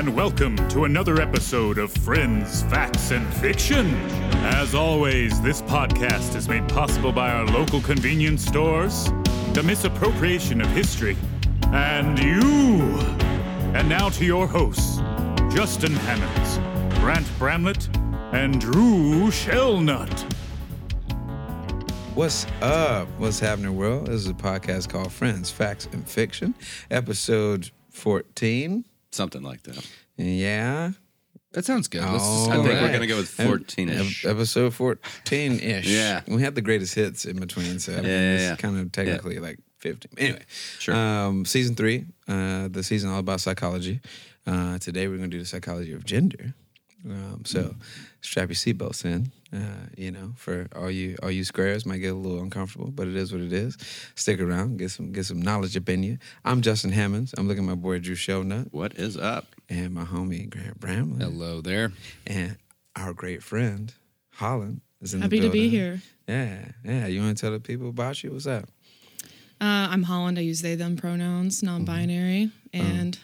and welcome to another episode of Friends, Facts, and Fiction. As always, this podcast is made possible by our local convenience stores, the misappropriation of history, and you. And now to your hosts, Justin Hammonds, Grant Bramlett, and Drew Shellnut. What's up? What's happening, world? This is a podcast called Friends, Facts, and Fiction, episode 14. Something like that. Yeah. That sounds good. Let's just I go think with we're right. going to go with 14-ish. ep- Episode 14 ish. Yeah. We had the greatest hits in between, so Yeah, yeah, it's yeah. kind of technically like 15. Anyway, Sure. Um, season three, uh, the season all about psychology. Uh, today we're going to do the psychology of gender. Um, so Mm. Strap your seatbelts in. Uh, you know, for all you all you squares might get a little uncomfortable, but it is what it is. Stick around, get some get some knowledge up in you. I'm Justin Hammonds. I'm looking at my boy Drew Shownut what is up? and my homie Grant Bramley. Hello there. and our great friend Holland is in Happy the to be here. Yeah, yeah. You want to tell the people about you? What's up? Uh, I'm Holland. I use they, them pronouns, non binary, Mm-hmm. and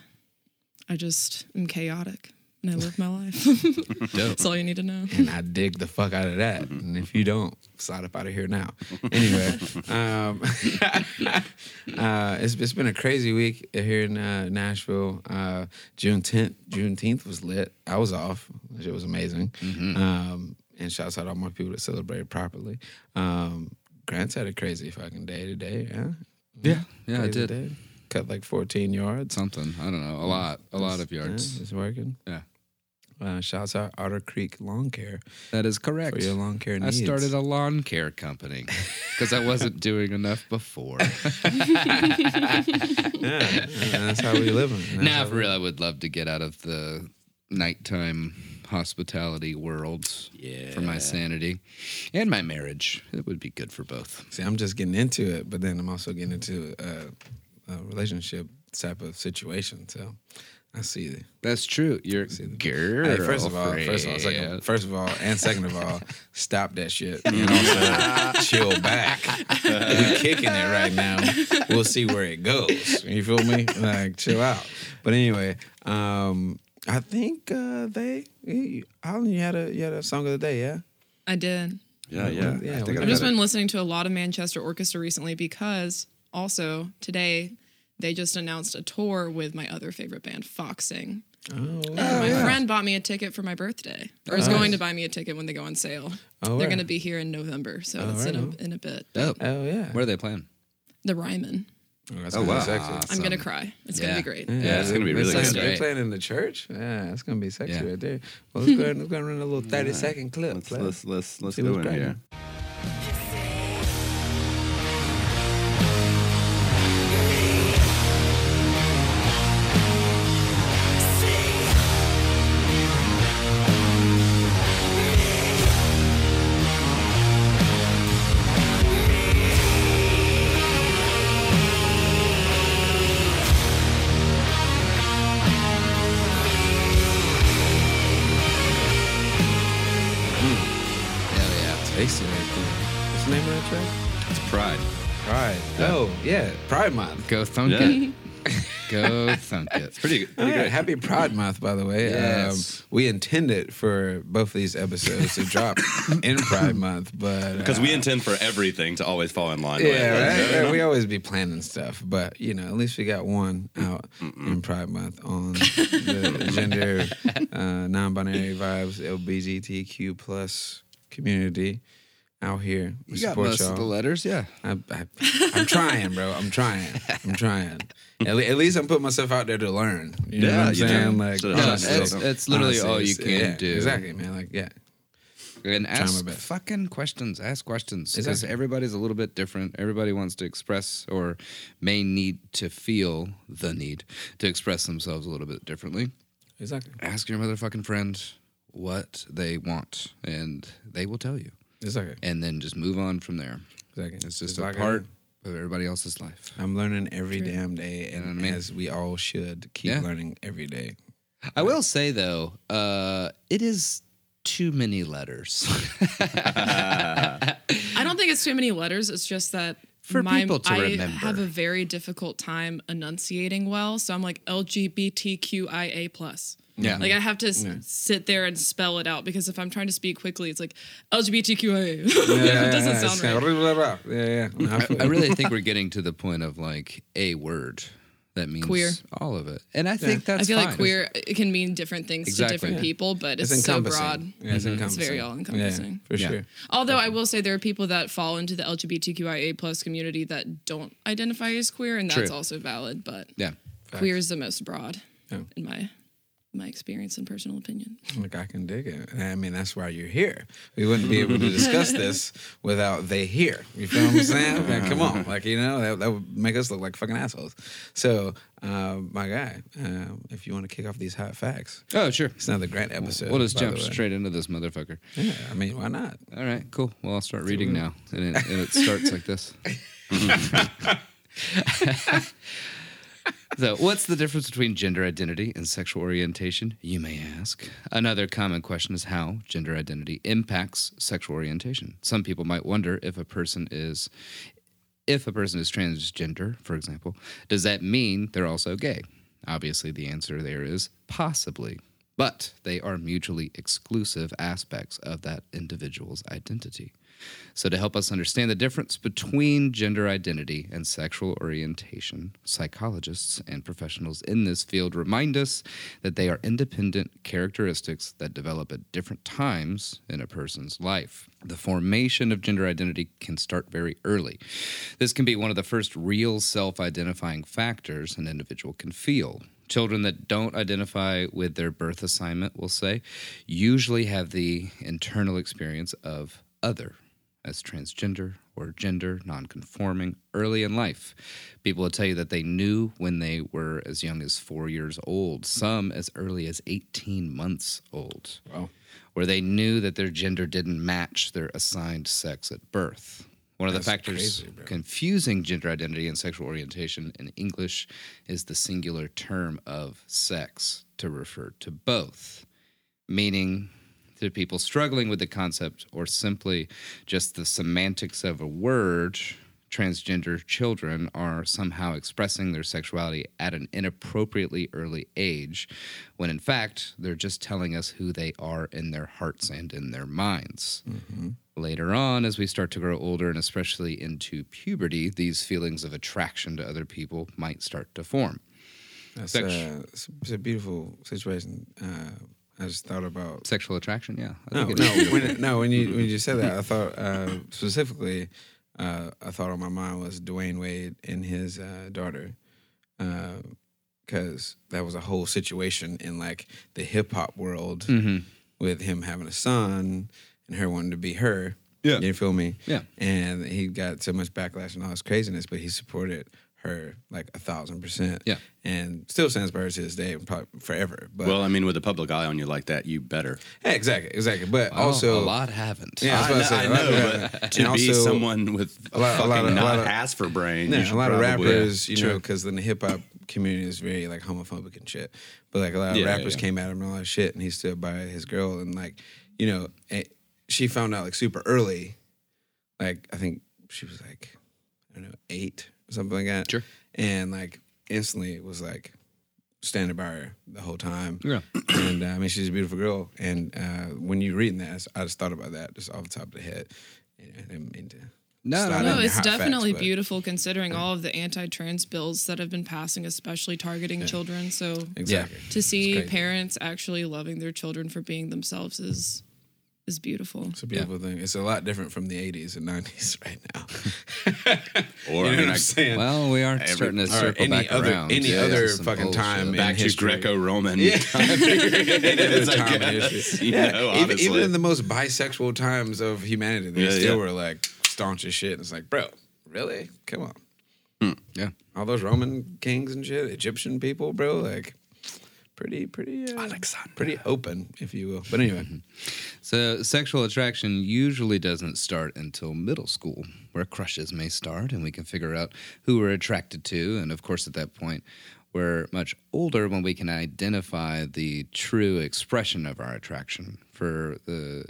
I just am chaotic and I live my life. That's all you need to know. and I dig the fuck out of that. And if you don't, slide up out of here now. Anyway, um, uh, it's, it's been a crazy week here in uh, Nashville. Uh, June 10th, Juneteenth was lit. I was off. It was amazing. Um, and shouts out to all my people that celebrated properly. Um, Grant's had a crazy fucking day today. Yeah, Yeah, yeah, I did day. Cut like 14 yards. something. I don't know. A lot, a lot of yards. Yeah, it's working. Yeah, Uh, shouts out Otter Creek Lawn Care that is correct. for correct. your lawn care needs. I started a lawn care company because I wasn't doing enough before. yeah, yeah, that's how we live. now, for real, I would love to get out of the nighttime hospitality world Yeah. for my sanity and my marriage. It would be good for both. See, I'm just getting into it, but then I'm also getting into a, a relationship type of situation. So I see the. That's true. You're girl. Hey, first of all, first of all, second, first of all, and second of all, stop that shit. You know what I'm saying? Chill back. We're kicking it right now. We'll see where it goes. You feel me? Like, chill out. But anyway, um, I think uh, they. You, Holland, you had a you had a song of the day, yeah. I did. Yeah, yeah. Yeah, I think we- I I've just got it. been listening to a lot of Manchester Orchestra recently because also today they just announced a tour with my other favorite band, Foxing. Oh, And my oh, friend bought me a ticket for my birthday, or is going to buy me a ticket when they go on sale. Oh, They're right. going to be here in November, so Oh, it's right in, a, in a bit. Dope. oh yeah. Where are they playing? The Ryman. Oh, that's Oh, wow. sexy. I'm going to cry. It's gonna be great. Yeah, it's gonna be really They're good. They're playing in the church. Yeah, it's gonna be sexy Yeah. right there. Well, let's go ahead. Let's go and run a little thirty second clip. Let's, let's, let's, let's See go what's in cracking. here. Pride Month. Go thunk Yeah. it. Go thunk it. Pretty, All pretty right, great. happy Pride Month, by the way. Yes. Um, we intended for both of these episodes to drop in Pride Month, but Because uh, we intend for everything to always fall in line. Yeah, with. right? Yeah, we always be planning stuff, but you know, at least we got one out in Pride Month on the gender, uh, non-binary vibes, LGBTQ plus community out here. We You got most y'all. of the letters, yeah. I, I, I'm trying, bro. I'm trying. I'm trying. At, le- at least I'm putting myself out there to learn. You know Yeah, what I'm saying? Like, So honestly, it's, it's literally honestly, all you can yeah, do. Exactly, man. Like, yeah. And ask fucking questions. Ask questions. Because Exactly. everybody's a little bit different. Everybody wants to express or may need to feel the need to express themselves a little bit differently. Exactly. Ask your motherfucking friend what they want, and they will tell you. Exactly. And then just move on from there. Exactly. It's just It's a like part of everybody else's life. I'm learning every damn day, and know I mean? as we all should keep Yeah. learning every day. I will say though, uh, it is too many letters. I don't think it's too many letters. It's just that For my, people to I remember. have a very difficult time enunciating well, so I'm like LGBTQIA plus. Yeah. Like I have to s- sit there and spell it out because if I'm trying to speak quickly, it's like LGBTQIA. it doesn't sound right. Yeah, yeah. I I really think we're getting to the point of like a word that means Queer. all of it, and I think that's. I feel fine. like queer it can mean different things Exactly. to different Yeah. people, but it's, It's so broad. Yeah, it's mm-hmm. encompassing. very all-encompassing. Yeah, for Yeah. sure. Although I will say there are people that fall into the LGBTQIA plus community that don't identify as queer, and that's True. also valid. But Yeah. queer is the most broad, Yeah. in my my experience and personal opinion. Like I can dig it. I mean, that's why you're here. We wouldn't be able to discuss this without they here. You feel what I'm saying? Like, come on, like you know, that, that would make us look like fucking assholes. So, uh, my guy, um, if you want to kick off these hot facts, Oh, sure. it's another great episode. We'll just jump straight into this motherfucker. Yeah, I mean, why not? All right, cool. Well, I'll start reading now, and it, and it starts like this. so, what's the difference between gender identity and sexual orientation? You may ask. Another common question is how gender identity impacts sexual orientation. Some people might wonder if a person is if a person is transgender, for example, does that mean they're also gay? Obviously, the answer there is possibly, but they are mutually exclusive aspects of that individual's identity. So, to help us understand the difference between gender identity and sexual orientation, psychologists and professionals in this field remind us that they are independent characteristics that develop at different times in a person's life. The formation of gender identity can start very early. This can be one of the first real self identifying factors an individual can feel. Children that don't identify with their birth assignment, we'll say, usually have the internal experience of other as transgender or gender nonconforming early in life. People will tell you that they knew when they were as young as four years old, some as early as 18 months old, Wow. where they knew that their gender didn't match their assigned sex at birth. One of the factors crazy, confusing gender identity and sexual orientation in English is the singular term of sex to refer to both, meaning to people struggling with the concept or simply just the semantics of a word, transgender children are somehow expressing their sexuality at an inappropriately early age, when in fact they're just telling us who they are in their hearts and in their minds. Later on, as we start to grow older and especially into puberty, these feelings of attraction to other people might start to form. That's uh, it's a beautiful situation. Uh, I just thought about Sexual attraction, yeah. I no, think no, when, no. When you when you said that, I thought uh, specifically, uh, I thought on my mind was Dwyane Wade and his uh, daughter, because that was a whole situation in like the hip hop world Mm-hmm. with him having a son and her wanting to be her. Yeah. you feel me? Yeah. and he got so much backlash and all this craziness, but he supported her like a thousand percent. Yeah. and still stands by her to this day, probably forever. But Well, I mean, with a public eye on you like that, you better. Hey, exactly, exactly. But Well, also a lot haven't. Yeah, I was about to say, I a lot of know, but to be also- someone with a lot- a fucking lot of- a not lot of- ass for brain, Yeah, you a should lot of probably- rappers, you know, because then the hip hop community is very like homophobic and shit. But like a lot of Yeah, rappers yeah. came at him and all that shit, and he stood by his girl, and like, you know, eh, she found out like super early. Like I think she was like, I don't know, eight or something like that. Sure. And like instantly it was like standing by her the whole time. Yeah. And uh, I mean, she's a beautiful girl. And uh, when you reading that, I just thought about that just off the top of the head. And I didn't mean to. No, no, no. in No, your it's facts, definitely but- beautiful considering all of the anti-trans bills that have been passing, especially targeting children. So Exactly. to see parents actually loving their children for being themselves is is beautiful. It's a beautiful thing. It's a lot different from the 80s and 90s right now. Or, you I know mean, what I- I'm saying? Well, we are Every- starting to circle any back other- around. any to other some fucking time in back to. Greco-Roman. Yeah. It's like, time uh, you Yeah, know, even, even in the most bisexual times of humanity, they Yeah, still yeah. were like staunch as shit. It's like, bro, really? Come on. Yeah. All those Roman kings and shit, Egyptian people, bro, like pretty, pretty, uh, pretty open, if you will. But anyway, So, sexual attraction usually doesn't start until middle school, where crushes may start and we can figure out who we're attracted to. And of course, at that point, we're much older when we can identify the true expression of our attraction. For the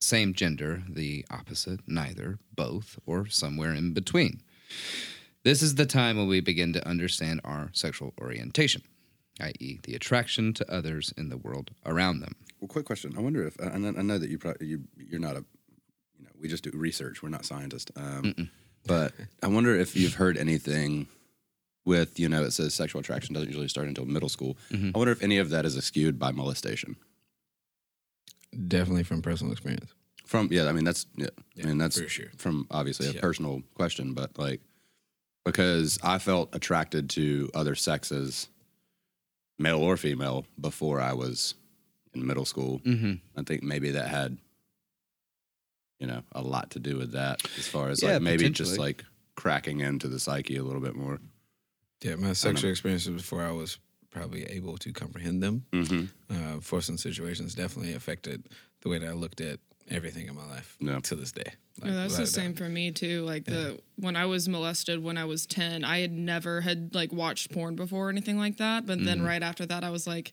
same gender, the opposite, neither, both, or somewhere in between. This is the time when we begin to understand our sexual orientation, i.e., the attraction to others in the world around them. Well, quick question. I wonder if I know, I know that you probably you you're not a you know we just do research. We're not scientists. Um, but I wonder if you've heard anything with you know it says sexual attraction doesn't usually start until middle school. I wonder if any of that is skewed by molestation. Definitely from personal experience. From yeah, I mean that's yeah, Yeah, I mean that's for sure. from obviously a Yeah. personal question, but like because I felt attracted to other sexes, male or female, before I was in middle school. Mm-hmm. I think maybe that had you know a lot to do with that as far as Yeah, like maybe just like cracking into the psyche a little bit more. Yeah, my sexual experiences before I was probably able to comprehend them. Mm-hmm. Uh, forcing situations definitely affected the way that I looked at everything in my life Yeah. to this day. Yeah, that's the same for me too. Like the when I was molested when I was ten, I had never had like watched porn before or anything like that. But then right after that, I was like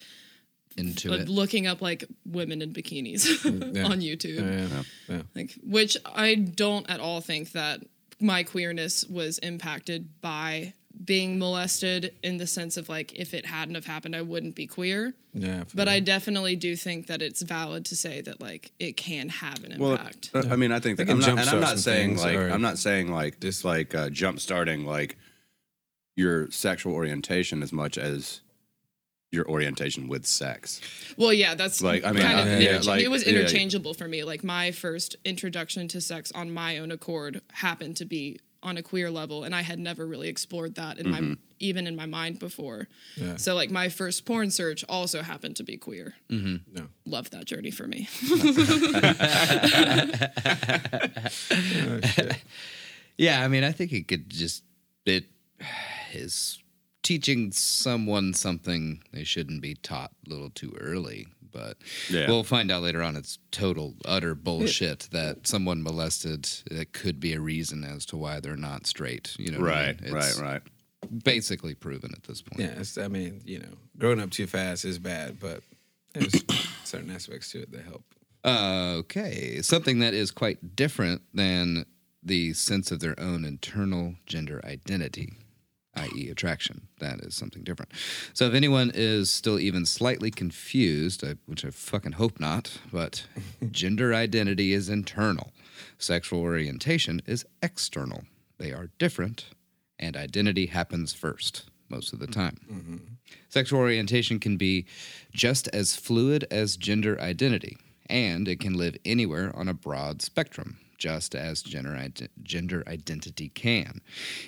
Into uh, it. looking up like women in bikinis Yeah. on YouTube. doubt. Yeah, yeah. Like which I don't at all think that my queerness was impacted by being molested in the sense of like if it hadn't have happened, I wouldn't be queer. yeah. for But I definitely do think that it's valid to say that like it can have an Well, impact. uh, I mean, I think that, I'm not, and I'm not saying like or- I'm not saying like just like uh, jump starting like your sexual orientation as much as your orientation with sex. Well, yeah, that's Like, I mean, kind of uh, yeah, like, it was yeah, yeah. interchangeable for me. Like my first introduction to sex on my own accord happened to be on a queer level, and I had never really explored that in Mm-hmm. my even in my mind before. Yeah. So like my first porn search also happened to be queer. Mm-hmm. No. Love that journey for me. Yeah, I mean, I think it could just it is teaching someone something they shouldn't be taught a little too early. But Yeah. we'll find out later on it's total utter bullshit that someone molested it could be a reason as to why they're not straight. You know, what I Right, mean? right, right. Basically proven at this point. Yeah, it's, I mean, you know, growing up too fast is bad, but there's certain aspects to it that help. Uh, okay, something that is quite different than the sense of their own internal gender identity, i.e., attraction. That is something different. So, if anyone is still even slightly confused, I, which I fucking hope not, but gender identity is internal, sexual orientation is external. They are different, and identity happens first most of the mm-hmm. time. Mm-hmm. Sexual orientation can be just as fluid as gender identity, and it can live anywhere on a broad spectrum, just as gender, gender identity can.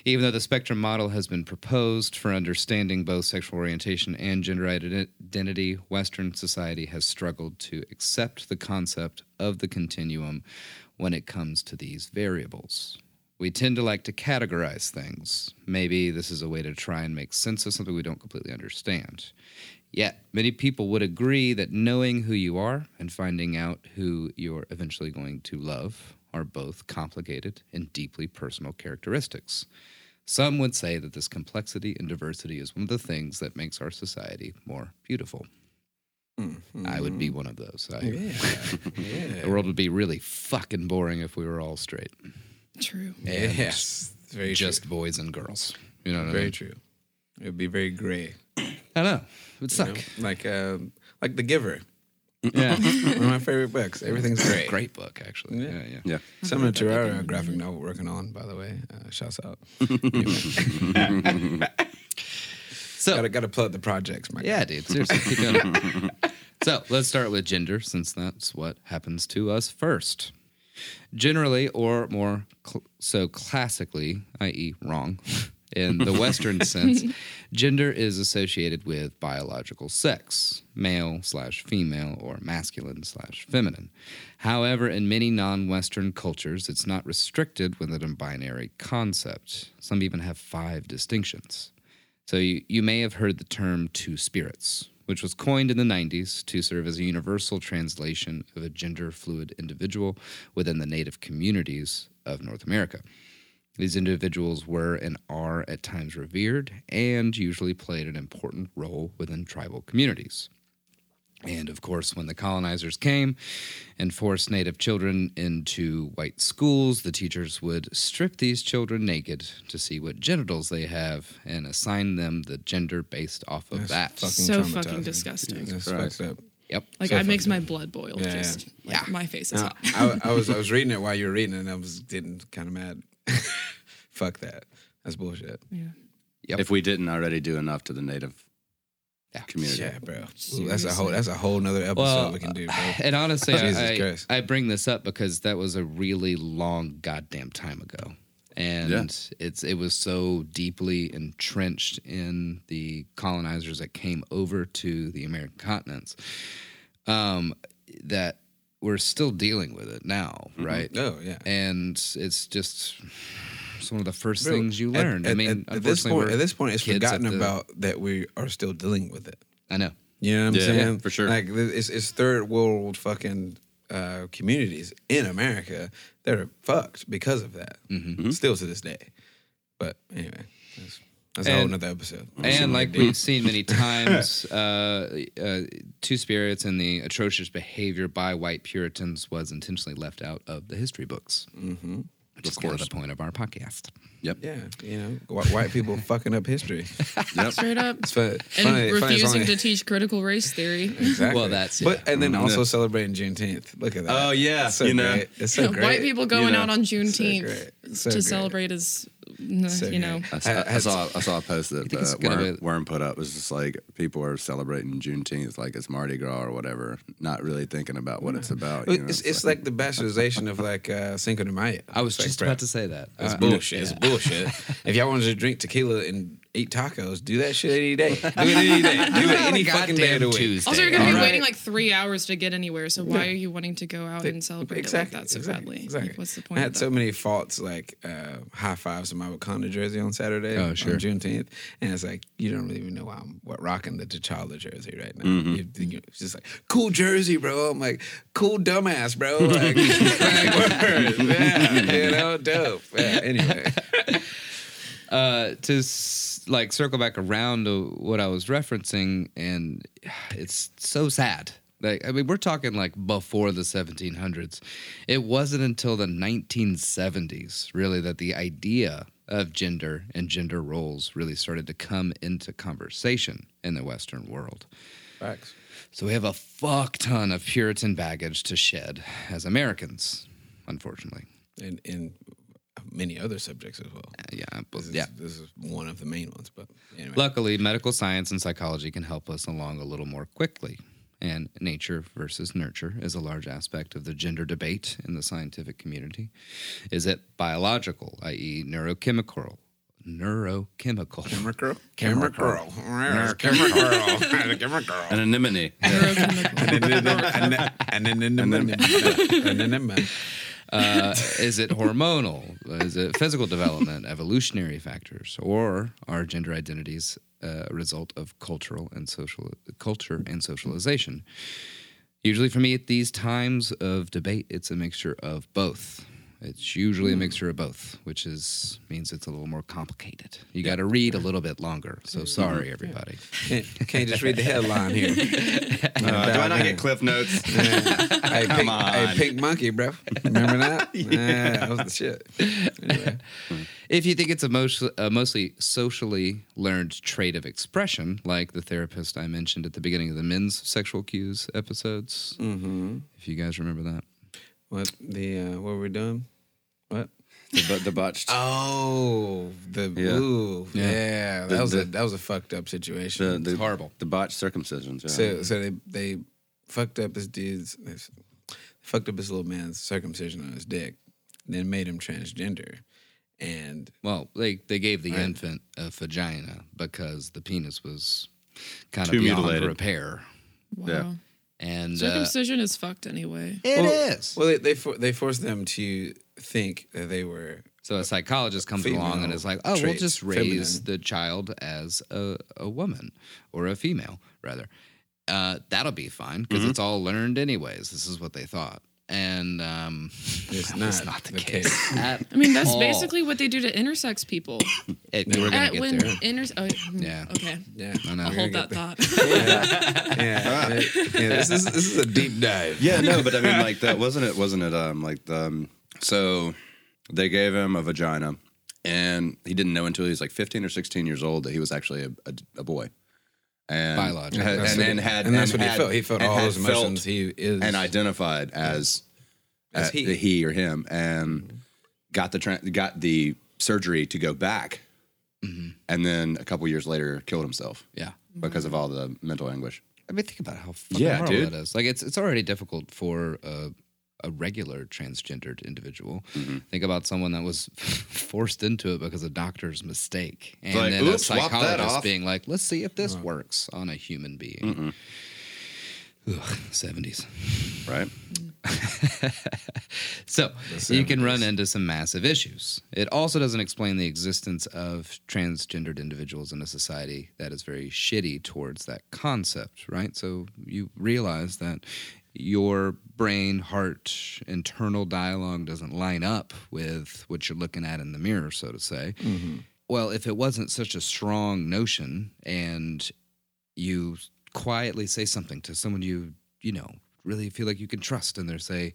Even though the spectrum model has been proposed for understanding both sexual orientation and gender identity, Western society has struggled to accept the concept of the continuum when it comes to these variables. We tend to like to categorize things. Maybe this is a way to try and make sense of something we don't completely understand. Yet, many people would agree that knowing who you are and finding out who you're eventually going to love are both complicated and deeply personal characteristics. Some would say that this complexity and diversity is one of the things that makes our society more beautiful. I would be one of those. I, Yeah. The world would be really fucking boring if we were all straight. True. Yes. Very just boys and girls. You know what true. I Very mean? true. It would be very gray. I know. It would you suck. know? Like um, like The Giver. Yeah. One of my favorite books. Everything's great. Great book, actually. Yeah. Yeah, yeah. Yeah. Similar to our uh, graphic novel we're working on, by the way. Uh, shouts out. So, gotta gotta plug the projects, my yeah, dude. Seriously, keep going. so, let's start with gender, since that's what happens to us first. Generally, or more cl- so classically, i.e., wrong, in the Western sense, gender is associated with biological sex, male slash female, or masculine slash feminine. However, in many non Western cultures, it's not restricted within a binary concept. Some even have five distinctions. So you, you may have heard the term two spirits, which was coined in the 90s to serve as a universal translation of a gender fluid individual within the native communities of North America. These individuals were and are at times revered and usually played an important role within tribal communities. And of course, when the colonizers came and forced native children into white schools, the teachers would strip these children naked to see what genitals they have and assign them the gender based off of that. Fucking So fucking disgusting. That's Christ. fucked up. Yep. Like So it makes my blood boil. Yeah, just yeah. like, my face is No, hot. I, I was I was reading it while you were reading it, and I was getting kind of mad. Fuck that. That's bullshit. Yeah. Yep. If we didn't already do enough to the native Yeah. community. Yeah, bro. Ooh, that's a whole that's a whole nother episode Well, we can do, bro. And honestly, I, I bring this up because that was a really long goddamn time ago. And Yeah. it's it was so deeply entrenched in the colonizers that came over to the American continents um, that we're still dealing with it now, right? Oh yeah. And it's just it's one of the first Bro, things you at- learn. I mean, at, at this point, at this point, it's forgotten the- about that we are still dealing with it. I know. You know what I'm Yeah, saying? yeah, for sure. Like it's, it's third world fucking uh, communities in America that are fucked because of that. Mm-hmm. Still to this day. But anyway, that's, that's a whole And- nother episode. And like we've seen many times, uh, uh, Two Spirits and the atrocious behavior by white Puritans was intentionally left out of the history books. Mm-hmm. Which is kind of the point of our podcast. Yep. yeah, you know, wh- white people fucking up history. Yep. Straight up. It's fu- And funny, funny, refusing only- to teach critical race theory. Exactly. Well, that's- But and then also yeah. celebrating Juneteenth. Look at that. Oh, yeah, It's so you know. It's so great. White people going know, out on so Juneteenth great. So to great. celebrate is, So you know. I, saw, I, I- saw I saw a post that think it's uh, Worm, be- Worm put up. It was just like people are celebrating Juneteenth like it's Mardi Gras or whatever, not really thinking about what it's about. You know? It's, it's like the bastardization of like uh, Cinco de Mayo. I was It's like, just bro, about to say that. It's Uh, bullshit. It's bullshit. if y'all wanted to drink tequila and eat tacos, do that shit any day. Do it any day. Do it any fucking day of the week. Tuesday. Also, you're going to be All right. waiting like three hours to get anywhere. So why are you wanting to go out and celebrate exactly, it like that so exactly, badly? Exactly. Like, what's the point? I of had that? so many faults, like uh, high fives in my Wakanda jersey on Saturday. Oh, sure. On Juneteenth, and it's like you don't really even know why I'm what rocking the T'Challa jersey right now. Mm-hmm. You, you, it's just like cool jersey, bro. I'm like cool dumbass, bro. Like, like word. yeah, you know, dope. Yeah. Anyway, uh, to s- like circle back around to what I was referencing, and it's so sad. Like, I mean, we're talking like before the 1700s. It wasn't until the 1970s, really, that the idea of gender and gender roles really started to come into conversation in the Western world. facts. So we have a fuck ton of Puritan baggage to shed as Americans, unfortunately. and in many other subjects as well. Uh, yeah, but- This is, yeah. this is one of the main ones. But anyway, Luckily, medical science and psychology can help us along a little more quickly. And nature versus nurture is a large aspect of the gender debate in the scientific community. Is it biological, i.e., neurochemical? Neurochemical. camera girl, camera girl, camera girl, camera girl. anonymity. Neurochemical. Uh, is it hormonal? Is it physical development, evolutionary factors, or are gender identities uh, a result of cultural and social culture and socialization? Usually, for me, at these times of debate, it's a mixture of both. It's usually a mixture of both, which is means it's a little more complicated. You got to read a little bit longer. So sorry, everybody. Can't, can't just read the headline here. Uh, do I not get cliff notes? hey, pink, on. hey, pink monkey, bro. Remember that? yeah. that was the shit. Anyway, If you think it's a, most, a mostly socially learned trait of expression, like the therapist I mentioned at the beginning of the men's sexual cues episodes, mm-hmm. if you guys remember that. What the uh, what were we doing? What? the, bu- the botched. Oh, the Yeah. ooh, yeah. that The- was the- a that was a fucked up situation. the, the, horrible. The botched circumcisions. Yeah. So so they they fucked up this dude's they fucked up this little man's circumcision on his dick, then made him transgender, and Well, they, they gave the Right. infant a vagina because the penis was kind Too of beyond mutilated. repair. Wow. Yeah. And uh, Circumcision is fucked anyway. it well, is. well they they, for, they forced them to think that they were So a psychologist comes Female along and is like, "Oh, we'll just raise feminine. the child as a, a woman or a female, rather. Uh, that'll be fine because it's all learned anyways. This is what they thought. And um, It's not, not the the case. case. I mean, that's all. basically what they do to intersex people. It, we're gonna At- get when there. inter- oh, hmm, Yeah. Okay. Yeah, I know. I'll hold that get thought. Yeah, yeah, yeah, This is this is a deep dive. Yeah, no, but I mean, like that wasn't it? Wasn't it? Um, like the um, so they gave him a vagina, and he didn't know until he was like 15 or 16 years old that he was actually a, a, a boy. And Biological. had- and, and had and that's what he felt. He felt all had those emotions. he is and identified as As uh, he. he or him, and got the tra- got the surgery to go back, and then a couple years later killed himself Yeah. because of all the mental anguish. I mean, think about how fucking Yeah, horrible dude. that is. Like, it's it's already difficult for a, a regular transgendered individual. Mm-hmm. Think about someone that was forced into it because a doctor's mistake, and like, then "Oops, a swap psychologist being like, "Let's see if this works on a human being." Seventies. Right? So you can run into some massive issues. It also doesn't explain the existence of transgendered individuals in a society that is very shitty towards that concept, right? So you realize that your brain, heart, internal dialogue doesn't line up with what you're looking at in the mirror, so to say. Mm-hmm. Well, if it wasn't such a strong notion and you quietly say something to someone you you know really feel like you can trust and they say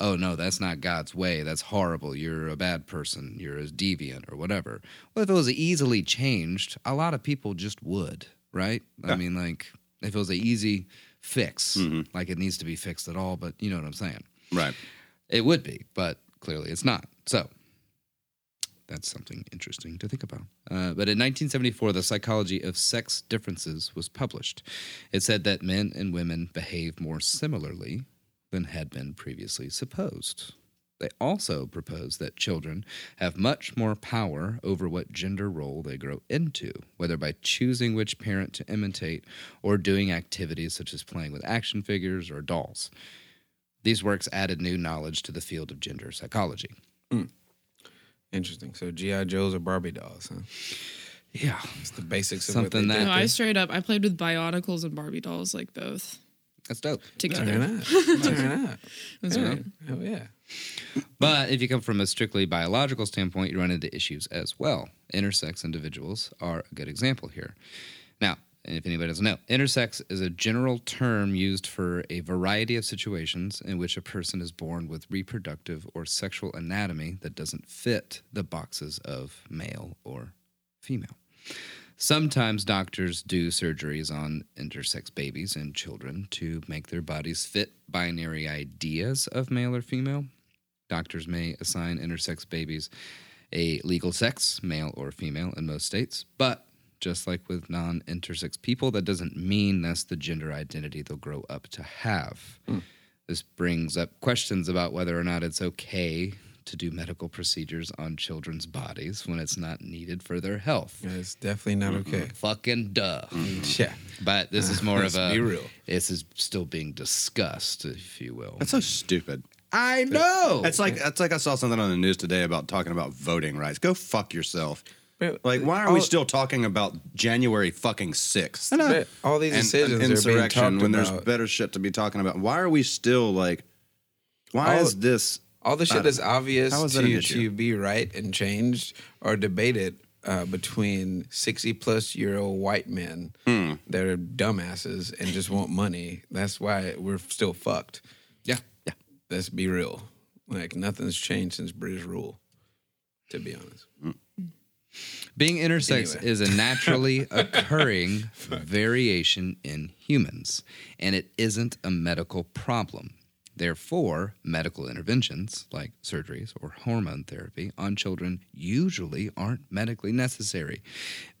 oh no that's not god's way. That's horrible. You're a bad person. You're a deviant or whatever. Well if it was easily changed a lot of people just would right? I mean like if it was an easy fix like it needs to be fixed at all but you know what i'm saying Right. it would be but clearly it's not so that's something interesting to think about. Uh, but in 1974, The Psychology of Sex Differences was published. It said that men and women behave more similarly than had been previously supposed. They also propose that children have much more power over what gender role they grow into, whether by choosing which parent to imitate or doing activities such as playing with action figures or dolls. These works added new knowledge to the field of gender psychology. Hmm. Interesting. So GI Joes or Barbie dolls, huh? Yeah. It's the basics of Something what they that- No. I straight up, I played with Bionicles and Barbie dolls, like both That's dope. together. Turn up. Turn up. That's Yeah. right. Oh yeah. But if you come from a strictly biological standpoint, you run into issues as well. Intersex individuals are a good example here. Now, if anybody doesn't know, intersex is a general term used for a variety of situations in which a person is born with reproductive or sexual anatomy that doesn't fit the boxes of male or female. Sometimes doctors do surgeries on intersex babies and children to make their bodies fit binary ideas of male or female. Doctors may assign intersex babies a legal sex, male or female, in most states, but just like with non intersex people, that doesn't mean that's the gender identity they'll grow up to have. Hmm. This brings up questions about whether or not it's okay to do medical procedures on children's bodies when it's not needed for their health. It's definitely not okay. Fucking duh. Mm. Yeah. But this is more of a. be real. This is still being discussed, if you will. That's so stupid. I know. It's like it's like I saw something on the news today about talking about voting rights. Go fuck yourself. Like, why are we still talking about January fucking sixth? But all these and, decisions and are being insurrection talked when there's about. better shit to be talking about. Why are we still like? Why All- is this? all the shit that's obvious how is that to, to be right and changed or debated uh, between 60 plus year old white men Hmm. that are dumbasses and just want money. That's why we're still fucked. Let's be real. Like nothing's changed since British rule, to be honest. Being intersex Anyway. is a naturally occurring variation in humans, and it isn't a medical problem. Therefore, medical interventions like surgeries or hormone therapy on children usually aren't medically necessary.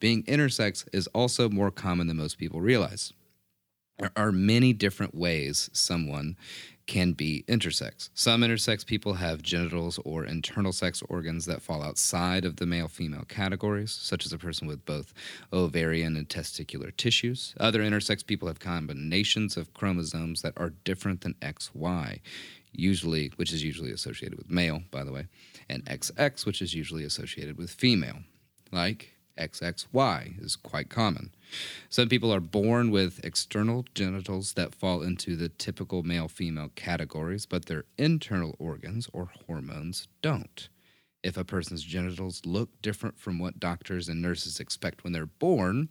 Being intersex is also more common than most people realize. There are many different ways someone can be intersex. Some intersex people have genitals or internal sex organs that fall outside of the male female categories, such as a person with both ovarian and testicular tissues. Other intersex people have combinations of chromosomes that are different than XY, usually which is usually associated with male, by the way, and XX, which is usually associated with female. Like XXY is quite common. Some people are born with external genitals that fall into the typical male female categories, but their internal organs or hormones don't. If a person's genitals look different from what doctors and nurses expect when they're born,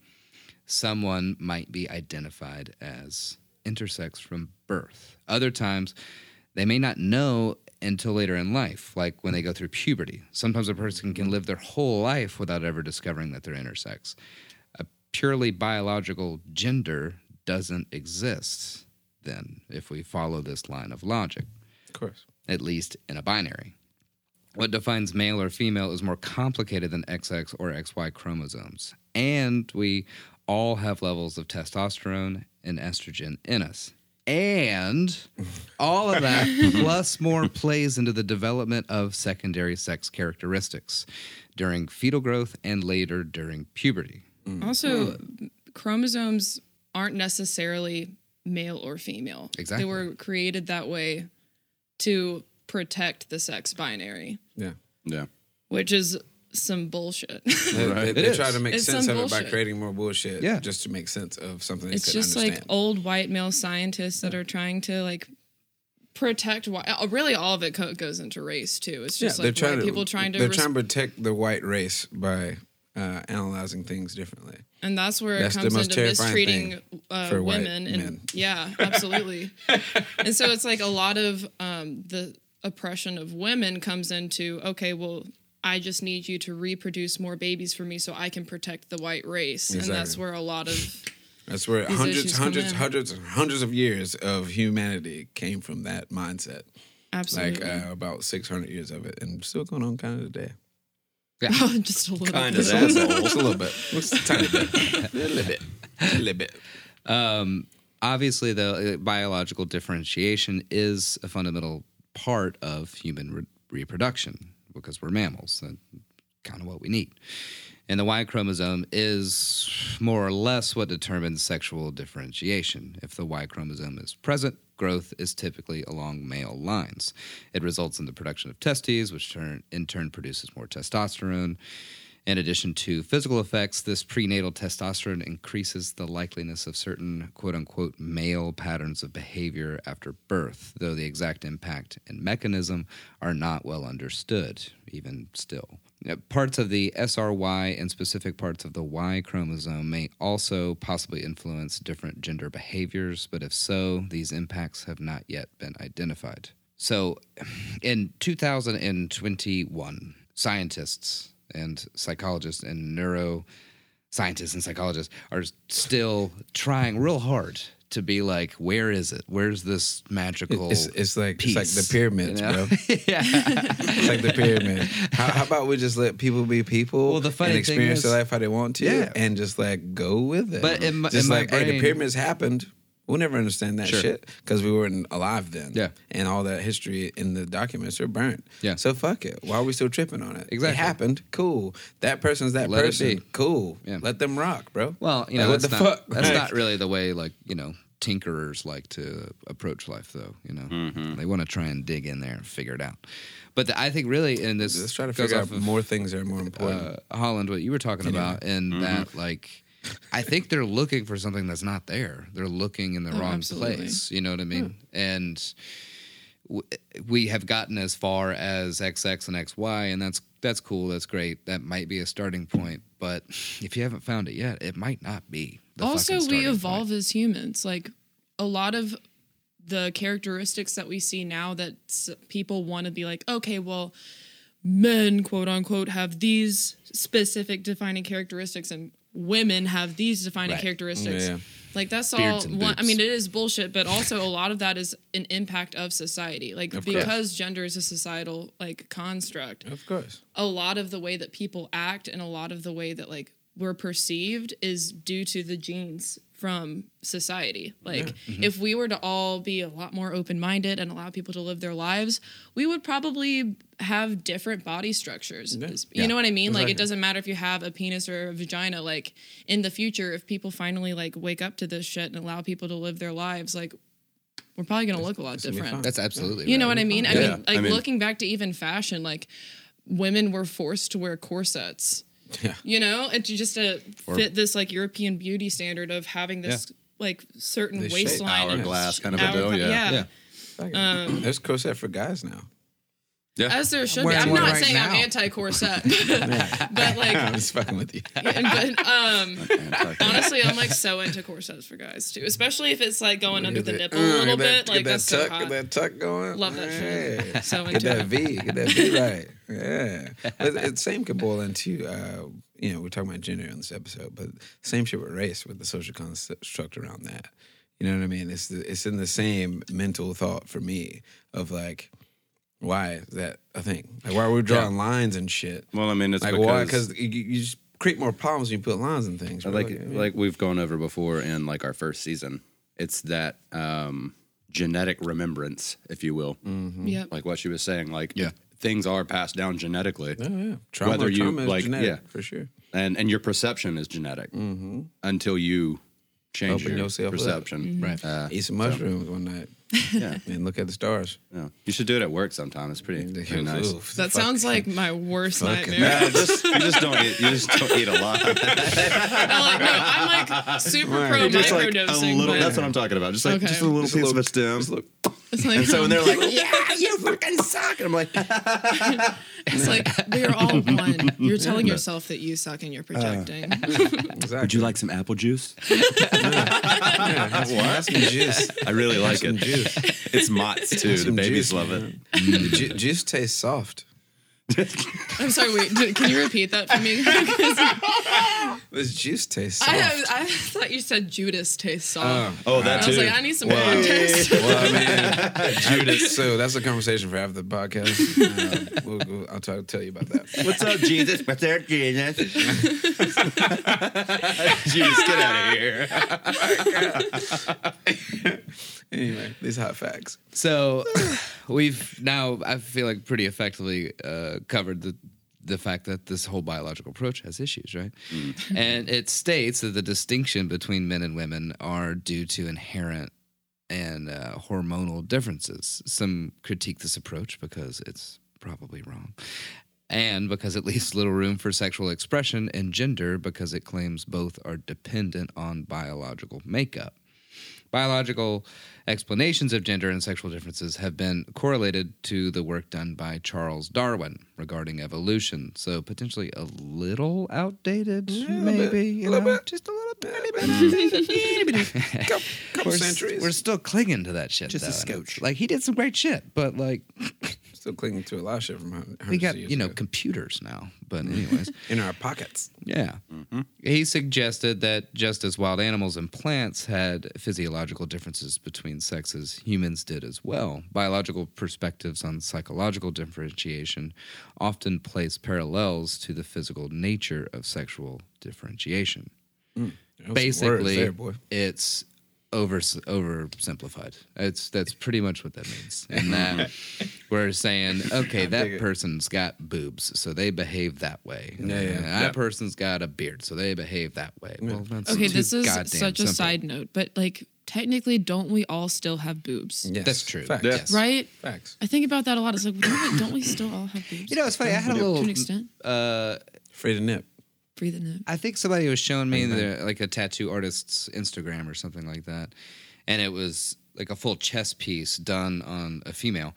someone might be identified as intersex from birth. Other times, they may not know until later in life, like when they go through puberty. Sometimes a person can live their whole life without ever discovering that they're intersex. A purely biological gender doesn't exist, then, if we follow this line of logic, Of course. at least in a binary. What defines male or female is more complicated than XX or XY chromosomes. And we all have levels of testosterone and estrogen in us. And all of that plus more plays into the development of secondary sex characteristics during fetal growth and later during puberty. Mm. Also, hmm. chromosomes aren't necessarily male or female. Exactly. They were created that way to protect the sex binary, Yeah. Yeah. which is some bullshit. They, they, they try to make It's sense some of it by creating more bullshit. Yeah. Just to make sense of something it's couldn't just understand. like old white male scientists that are trying to like protect why really all of it co- goes into race too it's just like white people trying to They're res- trying to protect the white race by uh, analyzing things differently. and that's where That's it comes into mistreating uh, for white women and men. yeah absolutely and so it's like a lot of um, the oppression of women comes into okay well I just need you to reproduce more babies for me so I can protect the white race. And that's where a lot of That's where These hundreds, hundreds, hundreds, hundreds of years of humanity came from that mindset. absolutely Like uh, about six hundred years of it, and still going on kind of today. just a little Kind bit. of Just a little, just a little bit, just a tiny bit, a little bit, a little bit. Um, obviously, the uh, biological differentiation is a fundamental part of human re- reproduction because we're mammals. That's kind of what we need. And the Y chromosome is more or less what determines sexual differentiation. If the Y chromosome is present, growth is typically along male lines. It results in the production of testes, which turn, in turn produces more testosterone. In addition to physical effects, this prenatal testosterone increases the likeliness of certain quote unquote male patterns of behavior after birth, though the exact impact and mechanism are not well understood, even still. Uh, parts of the SRY and specific parts of the Y chromosome may also possibly influence different gender behaviors, but if so, these impacts have not yet been identified. So, in 2021, scientists and psychologists and neuroscientists and psychologists are still trying real hard to be like, where is it? Where's this magical? It's, it's like it's like the pyramids, you know? bro. Yeah, it's like the pyramid. How, how about we just let people be people? Well, the funny and thing experience is- their life how they want to, Yeah. and just like go with it. But in my- just in like, hey, the pyramids happened. We'll never understand that Sure. shit because we weren't alive then. Yeah. and all that history in the documents are burnt. Yeah. so fuck it. Why are we still tripping on it? Exactly. it happened. Cool. That person's that Let it person. be. Cool. Yeah. Let them rock, bro. Well, you Like, know, what that's the not, fuck? That's Like- not really the way, like you know, tinkerers like to approach life, though. You know, they want to try and dig in there and figure it out. But the, I think really in this, Let's try to goes figure off out of, more things that are more important. uh, Holland, what you were talking about, and that like. I think they're looking for something that's not there. They're looking in the Oh, wrong absolutely. place. You know what I mean? Hmm. And w- we have gotten as far as XX and XY, and that's that's cool. That's great. That might be a starting point. But if you haven't found it yet, it might not be. Also we evolve point. as humans like a lot of the characteristics that we see now that s- people want to be like okay well men quote unquote have these specific defining characteristics and women have these defining Right. characteristics Yeah. like that's all Beards and one, i mean it is bullshit but also a lot of that is an impact of society like course. because gender is a societal like construct Of course. a lot of the way that people act and a lot of the way that like we're perceived is due to the genes from society. Like if we were to all be a lot more open-minded and allow people to live their lives, we would probably have different body structures. You know what I mean? Like it doesn't matter if you have a penis or a vagina like in the future if people finally like wake up to this shit and allow people to live their lives like we're probably going to look a lot different. That's absolutely. You know what I mean? I Yeah, mean, like I mean- looking back to even fashion, like women were forced to wear corsets Yeah. You know, and to just to fit this like European beauty standard of having this like certain This shape. waistline, and Hourglass kind of a hour- dough, yeah. yeah. Um, There's corset for guys now. Yeah. As there should be. I'm not right saying I'm anti corset, but like, I'm just fucking with you. but um, honestly, I'm like so into corsets for guys too, especially if it's like going under the Get that- nipple a uh, little get that- bit. Like get that's that so tuck, hot. Get that tuck going. Love that shit. Hey. So Get into that. V. Get that V right. Yeah. But it same can boil into, uh, you know, we're talking about gender in this episode, but same shit with race, with the social construct around that. You know what I mean? It's the, it's in the same mental thought for me of like, why is that a thing? Like, why are we drawing lines and shit? Well, I mean, it's like, because why? Because you, you just create more problems when you put lines and things. bro. like yeah. like we've gone over before in like our first season. It's that um, genetic remembrance, if you will. Yep. Like what she was saying. Like Yeah. things are passed down genetically, Oh, yeah. Trauma, whether you, trauma is like, genetic, yeah. for sure. and and your perception is genetic until you change Open your yourself up. perception. Right. Uh, Eat some mushrooms one night yeah, and look at the stars. yeah. You should do it at work sometime. It's pretty, pretty nice. Oof, That fuck. sounds like my worst Fucking- nightmare. Yeah, just, you just don't eat. You just don't eat a lot. I'm like, no, I'm like super pro just like a little. but That's what I'm talking about. Just like Okay. just a little Just a piece little- of a stem. Just look. it's like, And so when they're like, "Yeah, you fucking suck," and I'm like, it's like we're all one. You're telling yourself that you suck and you're projecting. Uh, exactly. "Would you like some apple juice?" Yeah, that's, that's some juice. I really like Some it. juice. It's Mott's too. The Some babies juice, love man. it. The ju- juice tastes soft. I'm sorry. Wait, d- can you repeat that for me? This juice tastes soft. I, have, I thought you said Judas tastes soft. Oh, that I was like, I need some Well, context. well, I mean, Judas. So that's a conversation for after the podcast. Uh, we'll, we'll, I'll try to tell you about that. What's up, Jesus? What's up, Jesus? Jesus, get out of here. Anyway, these hot facts. So we've now, I feel like, pretty effectively uh, covered the the fact that this whole biological approach has issues, right? And it states that the distinction between men and women are due to inherent and uh, hormonal differences. Some critique this approach because it's probably wrong. And because it leaves little room for sexual expression and gender because it claims both are dependent on biological makeup. Biological explanations of gender and sexual differences have been correlated to the work done by Charles Darwin regarding evolution. So potentially a little outdated, maybe. you little know, bit. Just a little bit. Couple, couple we're, centuries. we're still clinging to that shit. Just a though, and scotch. Like he did some great shit, but like still clinging to a lot of shit from hundreds we got years you know ago. computers now. But anyways. in our pockets. Yeah. Mm-hmm. He suggested that just as wild animals and plants had physiological differences between sexes, humans did as well. Biological perspectives on psychological differentiation often place parallels to the physical nature of sexual differentiation. Mm, Those some words Basically, there, boy. it's over oversimplified. It's that's pretty much what that means. And that we're saying, okay, that person's got boobs, so they behave that way. Yeah, yeah. And that Yeah. person's got a beard, so they behave that way. Well, that's Okay, this is goddamn such a side note, but like technically, don't we all still have boobs? Yes. That's true. Facts. Yes. Right? Facts. I think about that a lot. It's like, don't we, don't we still all have boobs? You know, it's funny. I had a little to little. an extent. Uh, Afraid of nip. Breathe in it. I think somebody was showing me the, like a tattoo artist's Instagram or something like that, and it was like a full chess piece done on a female.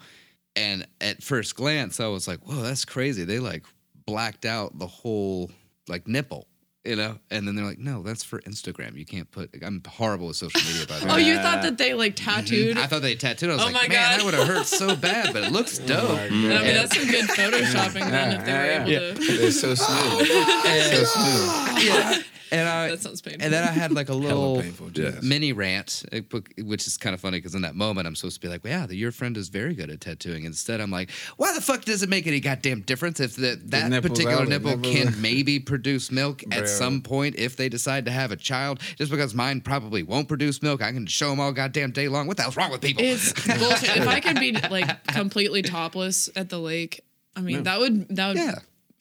And at first glance, I was like, "Whoa, that's crazy!" They like blacked out the whole like nipple, you know. And then they're like, "No, that's for Instagram. You can't put." I'm horrible with social media, by the oh, way. Oh, you thought that they like tattooed? Mm-hmm. I thought they tattooed. I was Oh like, my man, God. that would have hurt so bad, but it looks oh dope. I mean, that's some good photoshopping then if they were Yeah, able to. They're so smooth. so smooth. yeah. And I, That sounds painful. and then I had like a little painful. Jesus. mini rant, uh, which is kind of funny because in that moment I'm supposed to be like, "Wow, the, your friend is very good at tattooing." Instead, I'm like, "Why the fuck does it make any goddamn difference if the, that nipple's particular out, the nipple can out." maybe produce milk Bro. at some point if they decide to have a child? Just because mine probably won't produce milk, I can show them all goddamn day long. What the hell's wrong with people?" It's bullshit. if I could be like completely topless at the lake, I mean that would that would Yeah.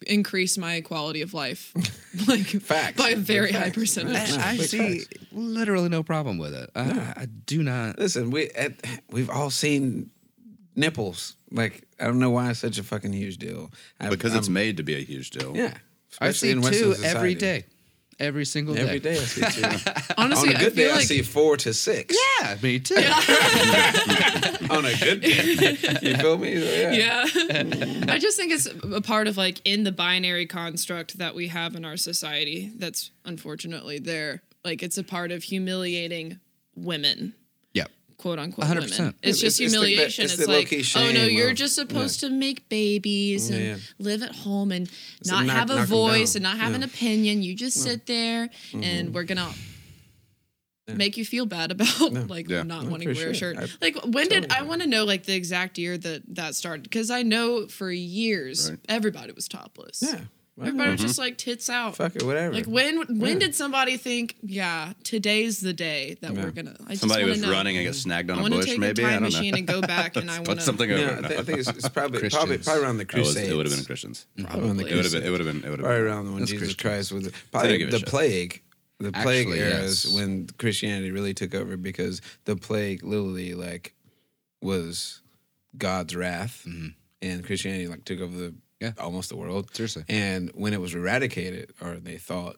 Increase my quality of life, like Facts. by a very high percentage. I, I see facts. literally no problem with it. I, I do not. Listen, we at, we've all seen nipples. Like I don't know why it's such a fucking huge deal. I, Because it's I'm- made to be a huge deal. yeah, I especially see in Western two society. every day, every single day. Every day I see two. Honestly, On a I good feel day, I see four to six. Yeah, me too. On a good day, you feel me? So, yeah. Yeah. Mm-hmm. I just think it's a part of like in the binary construct that we have in our society that's unfortunately there. Like it's a part of humiliating women, Yep. Quote unquote 100%. women. It's It's- just it's the- humiliation. it's It's, the like, oh no, shame you're just supposed to make babies and Yeah, yeah. live at home and So not knock- have a voice and not have an opinion. You just sit there Mm-hmm. and we're gonna make you feel bad about like Yeah. not No, wanting to wear a shirt. I like when did I want to know like the exact year that that started because I know for years Right. everybody was topless. Yeah. Well, Everybody was just like tits out. Fuck it, whatever. Like when when Yeah. did somebody think, yeah, today's the day that Yeah. we're gonna I just Somebody wanna was know. running and got snagged on I a want to bush, take maybe. a I time don't know. machine and go back and I Put want something to over. yeah, I, think, I think it's, it's probably, probably Christians. probably around the It, was, Crusades. it would have been Christians. Probably around the It would have been. Crusades. It would have been. It would have Probably been. around when That's Jesus Christian. Christ was They probably didn't give a the shit. plague. The plague Actually, era yes. is when Christianity really took over because the plague literally like was God's wrath, mm-hmm. and Christianity like took over the Yeah. almost the world. Seriously. And when it was eradicated, or they thought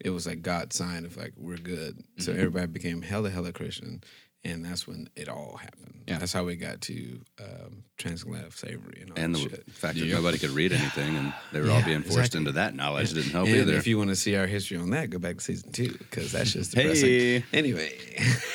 it was like God's sign of like we're good, Mm-hmm. so everybody became hella hella Christian, and that's when it all happened. Yeah. That's how we got to um, transatlantic slavery and all And that the shit. fact that nobody could read anything and they were all being forced exactly. into that knowledge didn't help And either. if you want to see our history on that, go back to season two because that's just Hey. depressing. Anyway,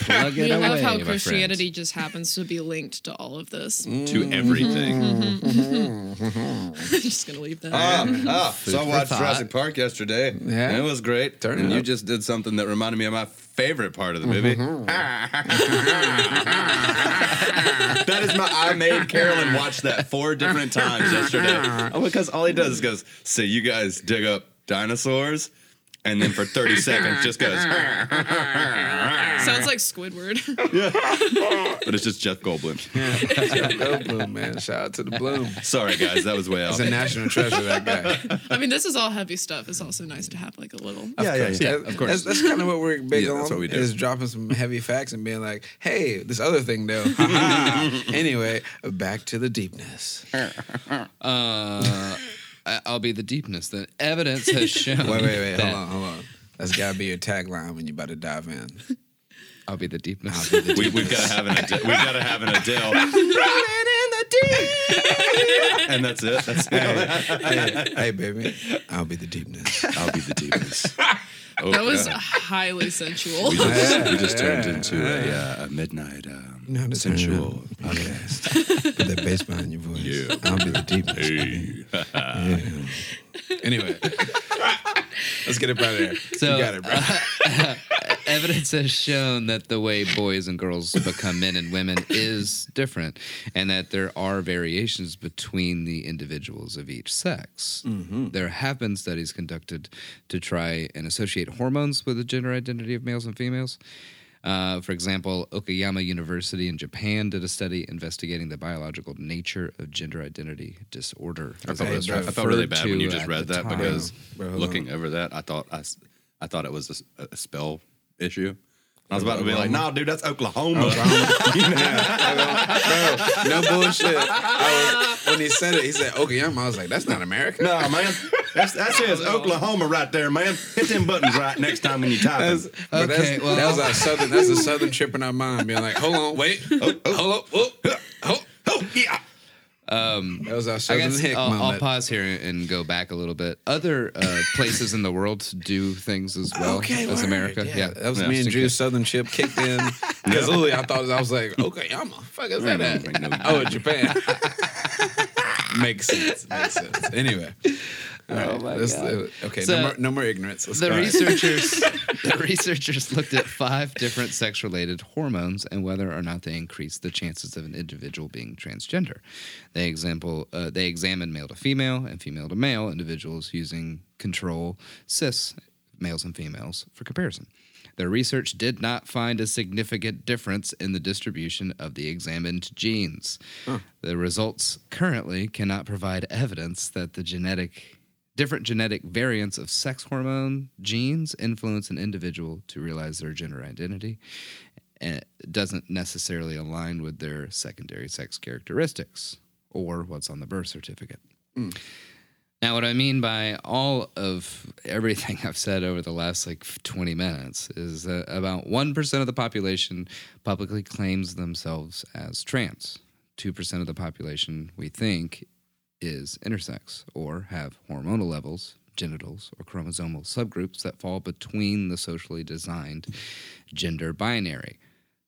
Plug We it love away, how my Christianity friends. just happens to be linked to all of this. to everything. I'm just gonna leave that. Ah, ah, so I watched thought. Jurassic Park yesterday. Yeah? and it was great. Turn it and you up. just did something that reminded me of my favorite part of the movie. Mm-hmm. that is my. I made Carolyn watch that four different times yesterday. Oh, because all he does is goes, "So you guys dig up dinosaurs," and then for thirty seconds just goes. Sounds like Squidward. yeah. but it's just Jeff Goldblum. go Bloom, man. Shout out to the Bloom. Sorry, guys, that was way off. He's a national treasure, that guy. I mean, this is all heavy stuff. It's also nice to have like a little. Yeah, yeah, yeah. of course. That's, that's kind of what we're big Yeah, on. that's what we do. Is dropping some heavy facts and being like, "Hey, this other thing though." Anyway, back to the deepness. Uh, I- I'll be the deepness. The evidence has shown. Wait, wait, wait. that- Hold on, hold on. That's got to be your tagline when you're about to dive in. I'll be the deepness. we, we've got to have an Adele. We've got to have an Adele. and that's it. That's it. hey, hey, baby, I'll be the deepness. I'll be the deepest. Oh, That was God. highly sensual. We just, Yeah, we just turned yeah, into a, uh, a midnight um, You know how to sensual turn podcast. Put that bass behind your voice. Yeah. I'll be the deepness. Yeah. Anyway, let's get it out of there. So, you got it, bro. Uh, evidence has shown that the way boys and girls become men and women is different, and that there are variations between the individuals of each sex. Mm-hmm. There have been studies conducted to try and associate hormones with the gender identity of males and females. Uh, for example, Okayama University in Japan did a study investigating the biological nature of gender identity disorder. I felt, Hey, really- I felt really bad when you just read that time. because Bro, hold looking over that, I thought I, I thought it was a spell issue. I was about to be like, "No, dude, that's Oklahoma." no bullshit. I was, when he said it, he said Okayama. I was like, that's not America. no, man, that's, that says Oklahoma right there, man. Hit them buttons right next time when you type That's, it. but that's, Okay, well- that was our uh, southern. That's a southern trip in our mind, being like, hold on, wait, oh, oh. hold up, whoa, oh, Oh, yeah. That was our I guess Hick I'll, I'll pause here and go back a little bit. Other uh, places in the world do things as well as word. America. Yeah, that was Yeah. me and Drew's southern chip kicked in. Because literally, I thought I was like, okay, I'm a fuck is that at? Oh, Japan. Makes sense. Makes sense. Anyway. Oh my God. Okay, So, no, more, no more ignorance. Let's The researchers, the researchers looked at five different sex-related hormones and whether or not they increased the chances of an individual being transgender. They example, uh, they examined male to female and female to male individuals using control cis males and females for comparison. Their research did not find a significant difference in the distribution of the examined genes. The results currently cannot provide evidence that the genetic different genetic variants of sex hormone genes influence an individual to realize their gender identity. And it doesn't necessarily align with their secondary sex characteristics or what's on the birth certificate. Hmm. Now, what I mean by all of everything I've said over the last like 20 minutes is that about 1% of the population publicly claims themselves as trans. 2% of the population we think is intersex or have hormonal levels, genitals, or chromosomal subgroups that fall between the socially designed gender binary.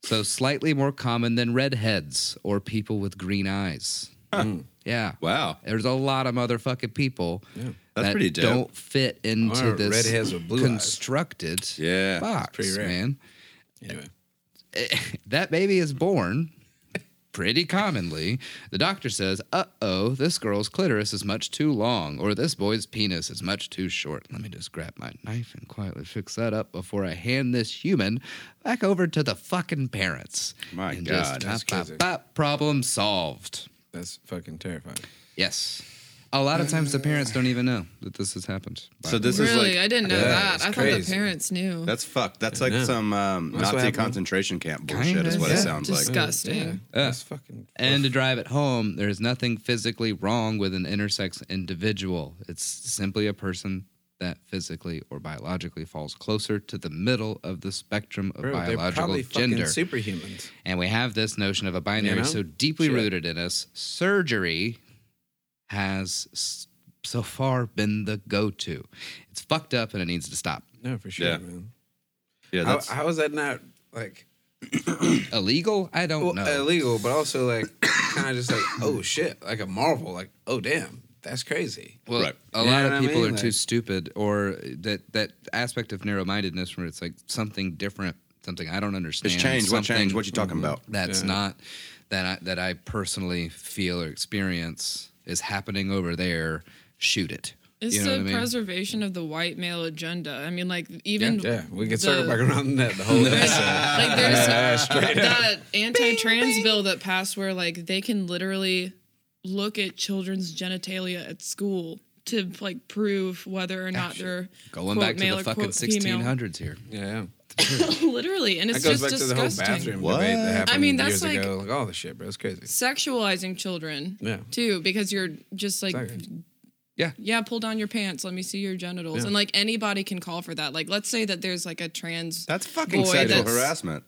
So, slightly more common than redheads or people with green eyes. Hmm. Yeah. Wow. There's a lot of motherfucking people That's that pretty dope. don't fit into Or this redheads with blue eyes. constructed Yeah, box, pretty rare. man. Anyway, That baby is born pretty commonly. The doctor says, "Uh oh, this girl's clitoris is much too long, or this boy's penis is much too short." Let me just grab my knife and quietly fix that up before I hand this human back over to the fucking parents. My and God, just, that's bop, bop, crazy. bop, problem solved. that's fucking terrifying. Yes. A lot of times the parents don't even know that this has happened. So this is really, like I didn't know Yeah, that. it's I thought crazy. the parents knew. that's fucked. That's like Yeah. some um, That's what Nazi happened. concentration camp bullshit. Kinda, is what yeah. it sounds like. Disgusting. Yeah, that's fucking. And to drive it home, there is nothing physically wrong with an intersex individual. It's simply a person that physically or biologically falls closer to the middle of the spectrum of Bro, they're biological probably fucking gender. superhumans. and we have this notion of a binary You know? so deeply Shit. rooted in us. Surgery has so far been the go to. It's fucked up and it needs to stop. No, for sure, Yeah. man. Yeah, How, how is that not like Illegal? I don't well, know. illegal, but also like kind of just like oh shit, like a marvel, like oh damn, that's crazy. Well, Right. a You lot know of what I people mean? are too stupid, or that that aspect of narrow-mindedness where it's like something different, something I don't understand. it's changed. What something changed? What you talking about? That's Yeah. not that I, that I personally feel or experience is happening over there. Shoot it. It's you know the I mean? preservation of the white male agenda. I mean, like even Yeah, we can circle back around that the whole There's, episode. like there's that anti-trans bill that passed where like they can literally look at children's genitalia at school to like prove whether or not they're Going quote, back to male the fucking quote, female. 1600s here. Yeah, literally, and that it's goes just back to the whole disgusting. bathroom What? debate that happened I mean, that's years like- ago. Like all the shit, bro. It's crazy. Sexualizing children, Yeah. too, because you're just like. Exactly. Yeah. Yeah, pull down your pants. Let me see your genitals. Yeah. And like anybody can call for that. Like, let's say that there's like a trans. That's fucking Boy, sexual that's- harassment.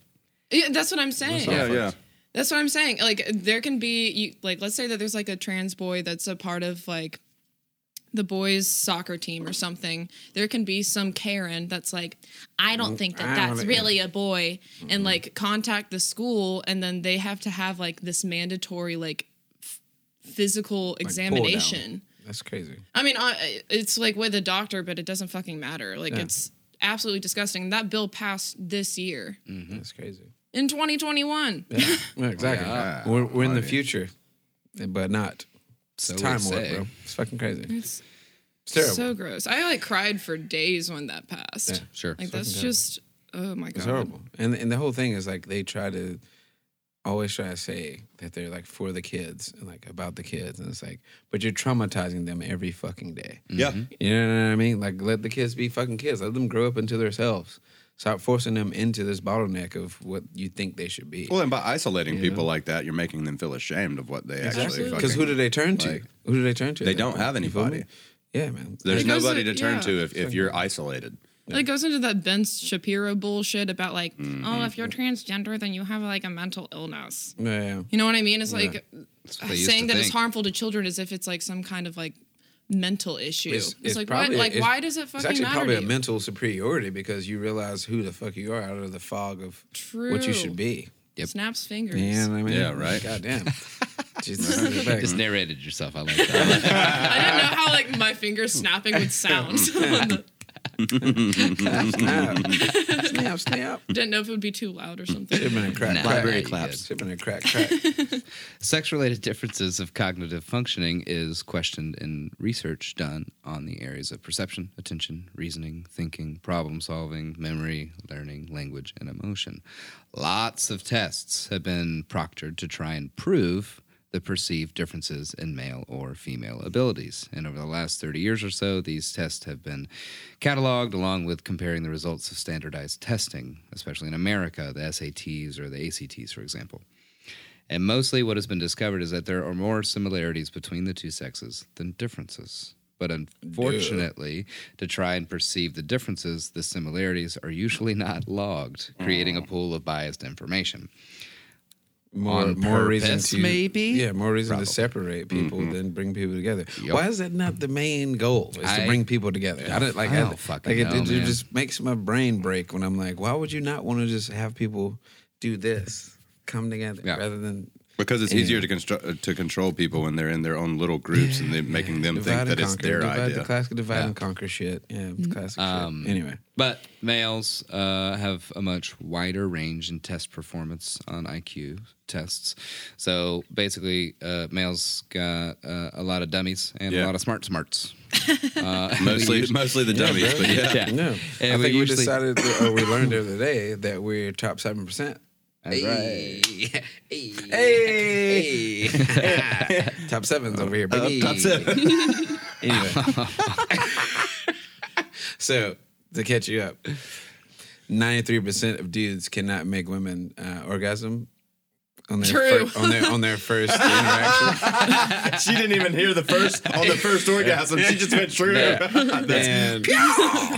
Yeah, that's what I'm saying. Yeah, yeah. That's what I'm saying. Like there can be you like let's say that there's like a trans boy that's a part of like the boys soccer team or something. There can be some Karen that's like, I don't think that that's don't- really a boy and like contact the school and then they have to have like this mandatory like f- physical pull examination. down. That's crazy. I mean, uh, it's like with a doctor, but it doesn't fucking matter. Like Yeah. it's absolutely disgusting. That bill passed this year That's crazy. in 2021. Yeah, yeah exactly. Yeah. We're, we're in the future, but not. It's So time warp, bro. It's fucking crazy. It's It's terrible. so gross. I like cried for days when that passed. Yeah, Sure. Like that's fucking terrible. just oh my god. It's horrible. And and the whole thing is like they try to always try to say that they're like for the kids and like about the kids and it's like but you're traumatizing them every fucking day. Yeah. You know what I mean? Like let the kids be fucking kids. Let them grow up into themselves. Stop forcing them into this bottleneck of what you think they should be. Well, and by isolating You people know? like that, you're making them feel ashamed of what they actually Absolutely. Because who do they turn to? like, who do they turn to? they don't have You feel me? anybody. Yeah, man. There's nobody to- to turn yeah. to if, if you're isolated. It goes into that Ben Shapiro bullshit about like, Mm-hmm. oh, if you're transgender, then you have like a mental illness. Yeah, yeah. You know what I mean? It's like what they used saying to that it's harmful to children as if it's like some kind of like mental issue. It's, It's, it's like probably, what? Like it's- why does it fucking It's fucking actually matter probably a mental superiority because you realize who the fuck you are out of the fog of True. what you should be. Snaps fingers. You know I mean? Yeah, right. God damn. Jesus. Just narrated yourself. I like that. I didn't know how like my fingers snapping would sound. snap. snap, snap. didn't know if it would be too loud or something. Should have been a crack. Nah, crack. Library claps. Should have been a crack, crack. Sex-related differences of cognitive functioning is questioned in research done on the areas of perception, attention, reasoning, thinking, problem solving, memory, learning, language, and emotion. Lots of tests have been proctored to try and prove the perceived differences in male or female abilities. And over the last 30 years or so, these tests have been cataloged along with comparing the results of standardized testing, especially in America, the SATs or the ACTs, for example. And mostly what has been discovered is that there are more similarities between the two sexes than differences. But unfortunately, to try and perceive the differences, the similarities are usually not logged, creating a pool of biased information. More on more reason to maybe? yeah more reason to separate people mm-hmm. than bring people together. Yup. Why is that not the main goal? Is to bring people together? I don't like I I don't fucking like it, know, it, it man. just makes my brain break when I'm like, why would you not want to just have people do this, come together Yeah. rather than Because it's easier to constru- to control people when they're in their own little groups and they're making them think that and it's conquer, their divide, idea. The classic divide and conquer shit. Yeah, classic Um, shit. Anyway, But males uh, have a much wider range in test performance on IQ tests. So basically, uh, males got uh, a lot of dummies and a lot of smart smarts. Uh, Mostly, mostay the dummies, but yeah. Yeah. no, And I we think we usually- decided, that, or we learned the other day that we're top seven percent. That's right. Hey, top sevens over here, baby. top seven. Anyway, so to catch you up, ninety-three percent of dudes cannot make women uh, orgasm on their True. fir- on their on their first interaction. she didn't even hear the first on the first orgasm. She just went true. and,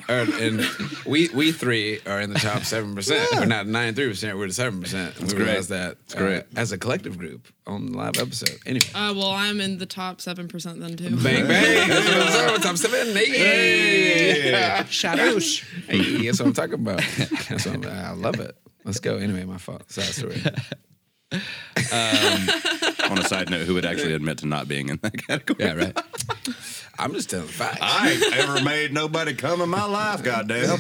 or- and we we three are in the top seven percent. We're not ninety three percent. We're the seven percent. We great. realized that uh, great. as a collective group on the live episode. Anyway, Uh, well, I'm in the top seven percent then too. bang bang. That's what I'm saying. We're top seven. Hey, Shadows. hey, that's what I'm talking about. That's what I'm, I love it. Let's go. Anyway, my fault. Sad story. Um, on a side note, who would actually admit to not being in that category? Yeah, right. I'm just telling facts. I ain't ever made nobody come in my life, goddamn.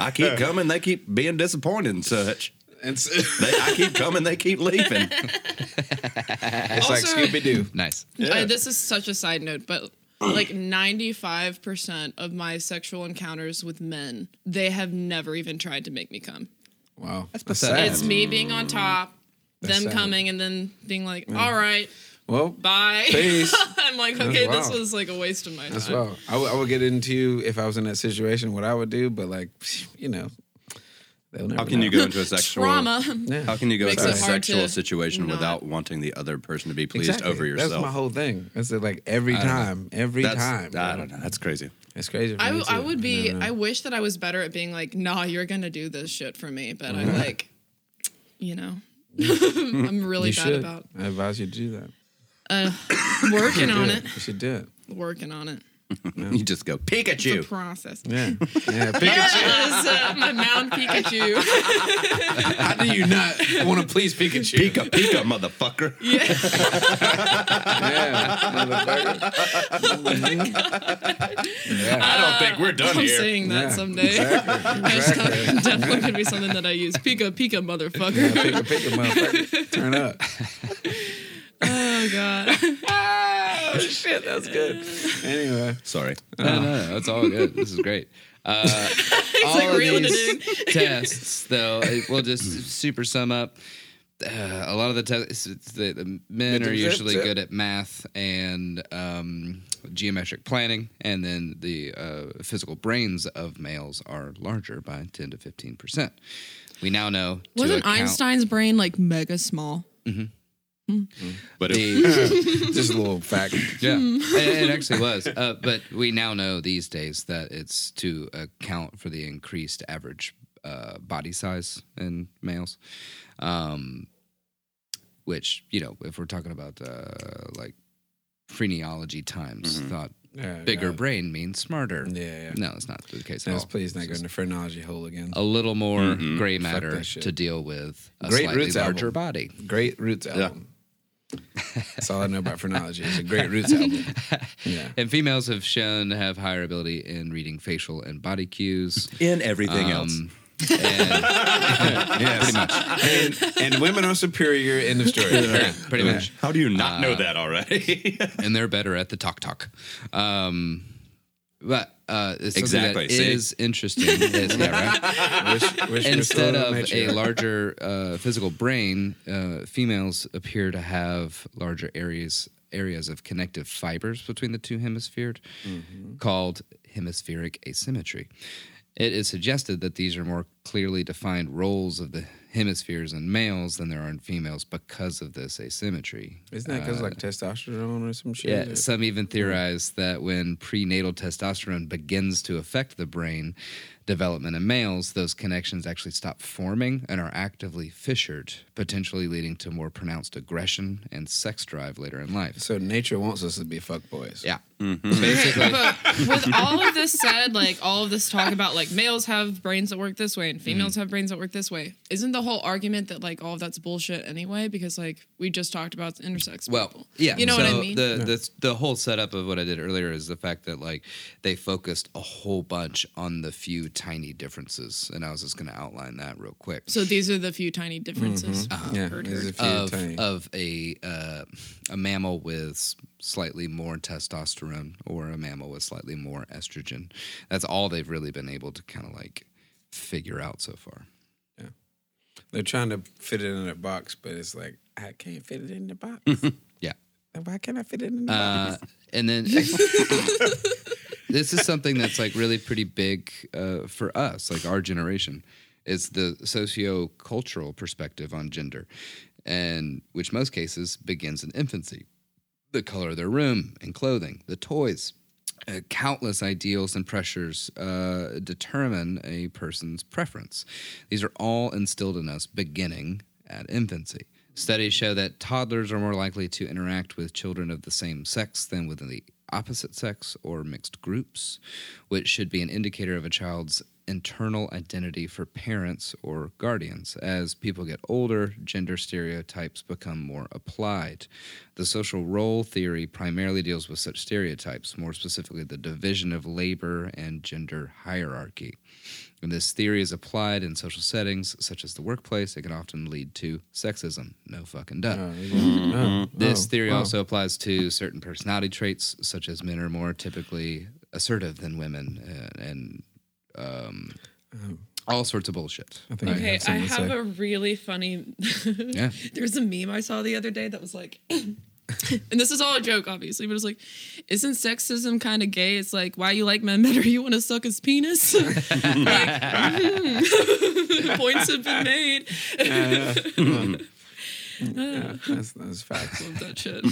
I keep coming, they keep being disappointed and such. And so, They, I keep coming, they keep leaving. it's like Also- Scooby Doo. Nice. I, this is such a side note, but like 95% of my sexual encounters with men, they have never even tried to make me come. Wow, that's pathetic. It's me being on top, them sad. coming, and then being like, all right, Well, bye. Peace. I'm like, okay, this wild. was like a waste of my As time. well. I would- would get into if I was in that situation what I would do, but like, you know, How can know. you go into a sexual Trauma. Yeah. How can you go Makes into a sexual situation not- without wanting the other person to be pleased Exactly. over yourself? That's my whole thing. That's it, like every don't know. time, every That's- time. I don't know. That's crazy. It's crazy. For I, me w- I too. would be. never know. I wish that I was better at being like, nah, you're gonna do this shit for me. But I'm uh-huh. like, you know, I'm really you bad should. about I advise you to do that. Uh, working on it. You should do it. Working on it. You just go It's a Pikachu. process. Yeah. Yeah. Pikachu. Yes, uh, my Mount Pikachu. How do you not want to please Pikachu? Pika Pika, motherfucker. Yeah. motherfucker. yeah. I don't think we're done here. I'm here. saying that Yeah, someday. Exactly. Hashtag definitely could be something that I use. Pika Pika motherfucker. Pika, pika, motherfucker. Turn up. Oh god. Oh shit, that's good. Anyway, Sorry. No, no, no, that's all good. This is great. Uh, all like of reeling it these tests, though, it- we'll just super sum up. Uh, a lot of the tests, the, the men are usually good at math and um, geometric planning, and then the uh, physical brains of males are larger by 10 to 15 percent. We now know. to Wasn't account- Einstein's brain like mega small? But it, the, just a little fact. Yeah, it, it actually was. Uh, but we now know these days that it's to account for the increased average uh, body size in males. Um, which, you know, if we're talking about uh, like phrenology times, thought Yeah, bigger yeah. brain means smarter. Yeah, yeah. No, it's not the case at all. please not go in the phrenology hole again. A little more gray matter to deal with a Great slightly Roots larger album. body. Great Roots album. That's all I know about phrenology. It's a great Roots album. Yeah. And females have shown to have higher ability in reading facial and body cues. in everything else. Um, and Yes. Pretty much. And, and women are superior in the story. Yeah, pretty much. How do you not know that already? And they're better at the talk talk. Um, but uh, something Exactly, that see? is interesting. is, yeah, right? Wish, wish Instead of a larger uh, physical brain, uh, females appear to have larger areas areas of connective fibers between the two hemispheres, Mm-hmm. called hemispheric asymmetry. It is suggested that these are more clearly defined roles of the hemispheres in males than there are in females because of this asymmetry. Isn't that because like testosterone or some shit? Yeah, some even theorize that when prenatal testosterone begins to affect the brain development in males, those connections actually stop forming and are actively fissured, potentially leading to more pronounced aggression and sex drive later in life. So nature wants us to be fuck boys. Yeah. Mm-hmm. Okay, Basically, but with all of this said, like all of this talk about like males have brains that work this way and females mm. have brains that work this way, isn't the whole argument that like all of that's bullshit anyway? Because like we just talked about intersex Well, people. yeah, you know so what I mean. The, the the whole setup of what I did earlier is the fact that like they focused a whole bunch on the few tiny differences, and I was just going to outline that real quick. so these are the few tiny differences. Mm-hmm. Uh, yeah, Heard, there's a few of tiny. of a uh, a mammal with s- slightly more testosterone or a mammal with slightly more estrogen. That's all they've really been able to kind of like figure out so far. Yeah. They're trying to fit it in a box, but it's like I can't fit it in the box. Yeah. Why can't I fit it in the Uh, box? and then this is something that's like really pretty big uh, for us, like our generation, is the socio-cultural perspective on gender, and which most cases begins in infancy. The color of their room and clothing, the toys, uh, countless ideals and pressures uh, determine a person's preference. These are all instilled in us beginning at infancy. Studies show that toddlers are more likely to interact with children of the same sex than with the opposite sex or mixed groups, which should be an indicator of a child's internal identity for parents or guardians. As people get older, gender stereotypes become more applied. The social role theory primarily deals with such stereotypes, more specifically, the division of labor and gender hierarchy. When this theory is applied in social settings, such as the workplace, it can often lead to sexism. No fucking duh. Oh, This oh, theory wow. also applies to certain personality traits, such as men are more typically assertive than women, uh, and um, all sorts of bullshit. I think I Okay, have I have a really funny. Yeah. There's a meme I saw the other day that was like, and this is all a joke, obviously, but it's like, isn't sexism kind of gay? It's like, why you like men better? You want to suck his penis? Like, mhm. Points have been made. Yeah, that's, that's facts. Love that shit.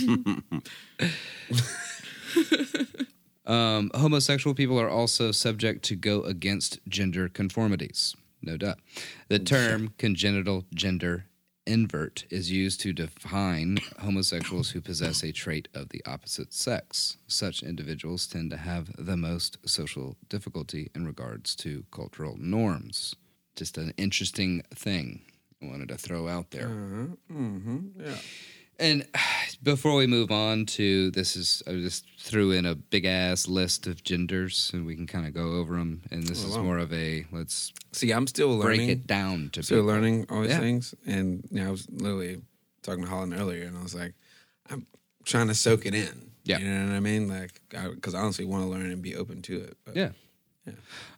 Um, homosexual people are also subject to go against gender conformities. No doubt. The term congenital gender invert is used to define homosexuals who possess a trait of the opposite sex. Such individuals tend to have the most social difficulty in regards to cultural norms. Just an interesting thing I wanted to throw out there. Yeah. And before we move on to this, is I just threw in a big ass list of genders, and we can kind of go over them. And this oh, is wow. more of a let's See, I'm still break learning. it down to still people. learning all these Yeah. things. And you know, I was literally talking to Holland earlier, and I was like, I'm trying to soak it in. Yeah. you know what I mean. Like, because I, honestly want to learn and be open to it. But, Yeah.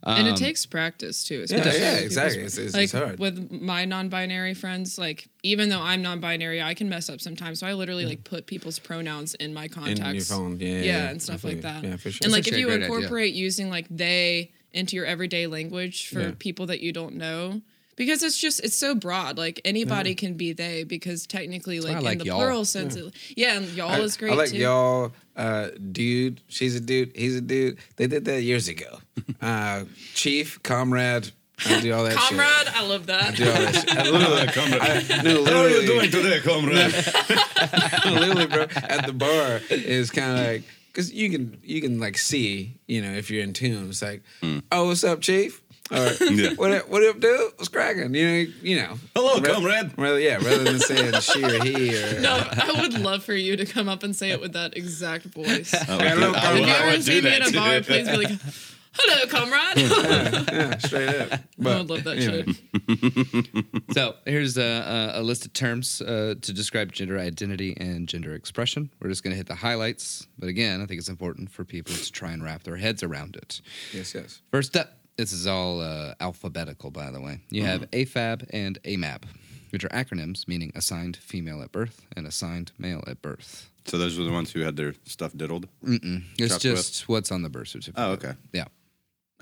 And Um, it takes practice too. yeah, yeah, exactly. It's, it's, like it's hard. with my non-binary friends like even though i'm non-binary i can mess up sometimes so i literally like put people's pronouns in my in your phone, yeah, yeah, yeah, yeah, and stuff like that Yeah, for sure. and like if you great idea. incorporate using like they into your everyday language for Yeah. people that you don't know because it's just it's so broad like anybody can be they because technically why like, in the y'all. plural sense yeah, yeah and y'all I, is great I like too y'all, uh, dude. She's a dude. He's a dude. They did that years ago. Uh, chief, comrade. I do all that shit. comrade i love that I do all that shit. I literally, I, no, How are you doing today, comrade? literally, bro, at the bar is kind of like because you can you can like see you know if you're in tune. It's like, oh, what's up, chief? Or Yeah. what up, what up, dude? What's cracking? You know, you know. Hello, Ra- comrade. Rather, yeah, rather than saying she or he or no i would love for you to come up and say it with that exact voice I would, Hello, do- I If would- you I ever would see me in that a bar, too. please be like, "Hello, comrade." yeah, straight up. I would love that anyway. shit. So here's a, a, a list of terms uh, to describe gender identity and gender expression. We're just going to hit the highlights, but again, I think it's important for people to try and wrap their heads around it. Yes, yes. First up, this is all uh, alphabetical, by the way. You have AFAB and AMAB, which are acronyms meaning assigned female at birth and assigned male at birth. So those were the ones who had their stuff diddled. It's Chopped just what's on the birth certificate. Oh, okay. Yeah.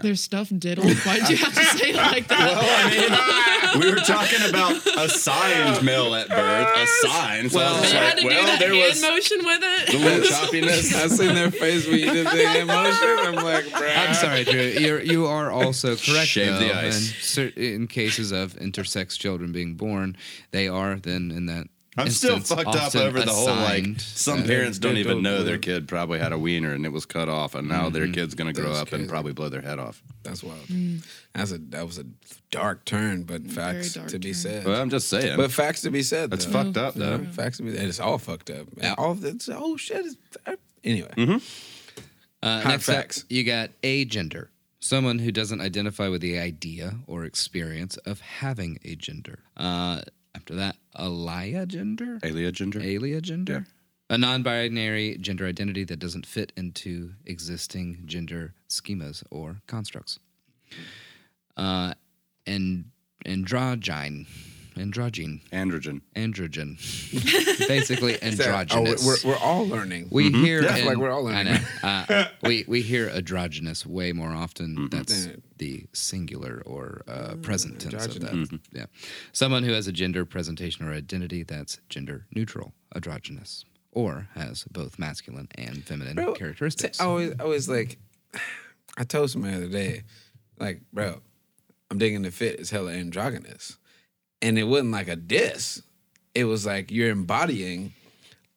There's stuff diddled. Why'd you have to say it like that? well, I mean, we were talking about assigned male at birth, assigned. So Well, I was you like, had to well, do that there hand was motion with it. a little choppiness. I seen their face when you did the hand motion. I'm like, bruh. I'm sorry, Drew. You're, you are also correct. Shave the ice. And in cases of intersex children being born, they are then in that. I'm still fucked up over the whole like some uh, parents don't even know know. their kid probably had a wiener and it was cut off and now their kid's gonna grow That's up and probably blow their head off. That's wild. That's a that was a dark turn, but facts to be turn. said. Well, I'm just saying. but facts to be said. That's though. fucked up Yeah, though. facts to be. said. It's all fucked up. And all of this. Oh shit. Is, anyway. Uh, Hot next up, facts. you got agender. Someone who doesn't identify with the idea or experience of having a gender. Uh, after that, aliagender? Alia ginger. Aliagender? A non binary gender identity that doesn't fit into existing gender schemas or constructs. Uh, and androgyne. Androgyne. Androgen. Androgen. Basically, Oh, androgynous. we're, we're all learning. We hear Yeah, in- like we're all I learning. know. Uh, we we hear androgynous way more often. That's the singular or uh, present tense of that. androgynous. Yeah, someone who has a gender presentation or identity that's gender neutral, androgynous, or has both masculine and feminine Bro, characteristics. I always, I always like. I told somebody the other day, like, bro, I'm digging the fit It's hella androgynous, and it wasn't like a diss. It was like you're embodying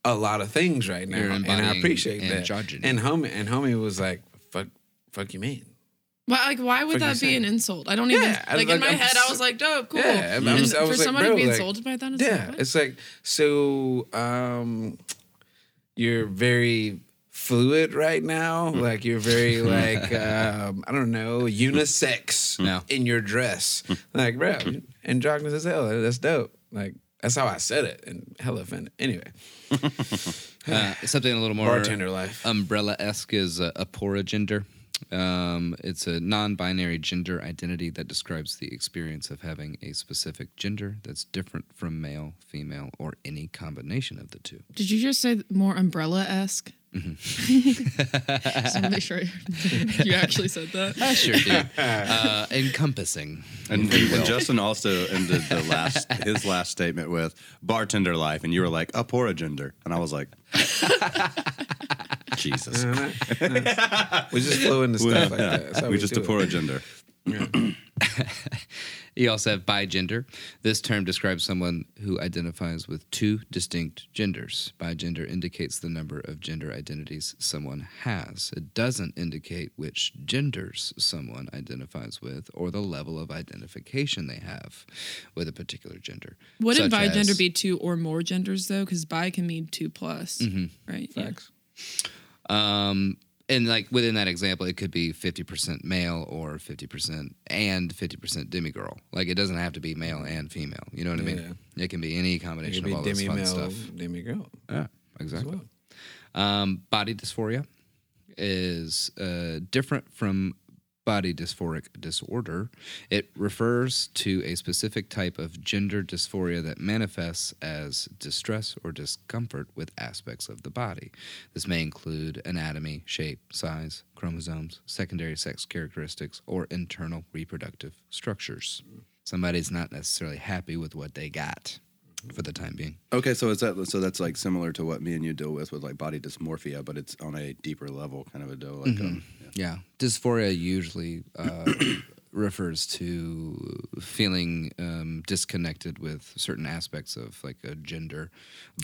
a lot of things right now, You're and I embodying appreciate that. androgyny. And homie, and homie was like, "Fuck, fuck you mean?" Why, like, why would that be saying? an insult? I don't even Yeah, I like in my I'm head. I was like, "Dope, cool." Yeah, I and was- I for was like, someone bro, to be like, insulted by that, it's Yeah, like, what? it's like so. um You're very fluid right now. Like you're very like um I don't know unisex No. in your dress. like bro, androgynous as hell. That's dope. Like that's how I said it, and hella offended. Anyway, Uh, something a little more bartender life. umbrella esque is a, aporagender. Um, it's a non binary gender identity that describes the experience of having a specific gender that's different from male, female, or any combination of the two. Did you just say more umbrella esque? Mm-hmm. just want to make sure you actually said that. I sure do. uh, encompassing. And, and, and Justin also ended the last his last statement with bartender life, and you were like a poor gender, and I was like, Jesus, we just flow into stuff like that. That's how we just do a it. Poor gender. You also have bigender. This term describes someone who identifies with two distinct genders. Bigender indicates the number of gender identities someone has. It doesn't indicate which genders someone identifies with or the level of identification they have with a particular gender. Wouldn't Such bigender as- be two or more genders though? Because bi can mean two plus, Mm-hmm. right? Yeah. Facts. Um, and like within that example, it could be 50% male or 50% and 50% demigirl. Like it doesn't have to be male and female. You know what I mean? It can be any combination be of all this fun male, stuff. demi girl. Yeah, exactly. well. Um, body dysphoria is uh, different from body dysphoric disorder. It refers to a specific type of gender dysphoria that manifests as distress or discomfort with aspects of the body. This may include anatomy, shape, size, chromosomes, secondary sex characteristics, or internal reproductive structures. Somebody's not necessarily happy with what they got for the time being. Okay, so is that so? That's like similar to what me and you deal with with like body dysmorphia, but it's on a deeper level, kind of a deal. Like, um, yeah. Yeah, dysphoria usually uh, refers to feeling um, disconnected with certain aspects of like a gender,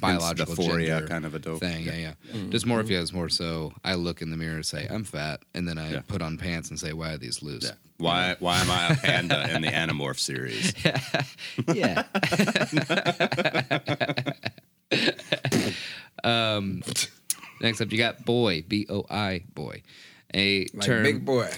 biological dysphoria gender kind of a dope- thing. Yeah, yeah. Dysmorphia is more so I look in the mirror and say I'm fat, and then I Yeah. put on pants and say why are these loose? Yeah. Why why am I a panda in the Animorph series? Yeah. um, next up, you got boy, B O I, boy. A Like term Big Boi.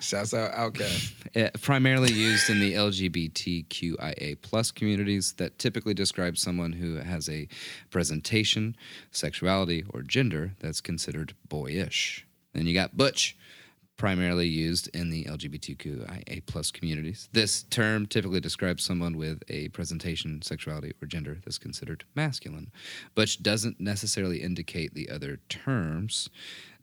Shouts out OutKast. uh, primarily used in the LGBTQIA plus communities that typically describes someone who has a presentation, sexuality, or gender that's considered boyish. Then you got butch, primarily used in the LGBTQIA plus communities. This term typically describes someone with a presentation, sexuality, or gender that's considered masculine. Butch doesn't necessarily indicate the other terms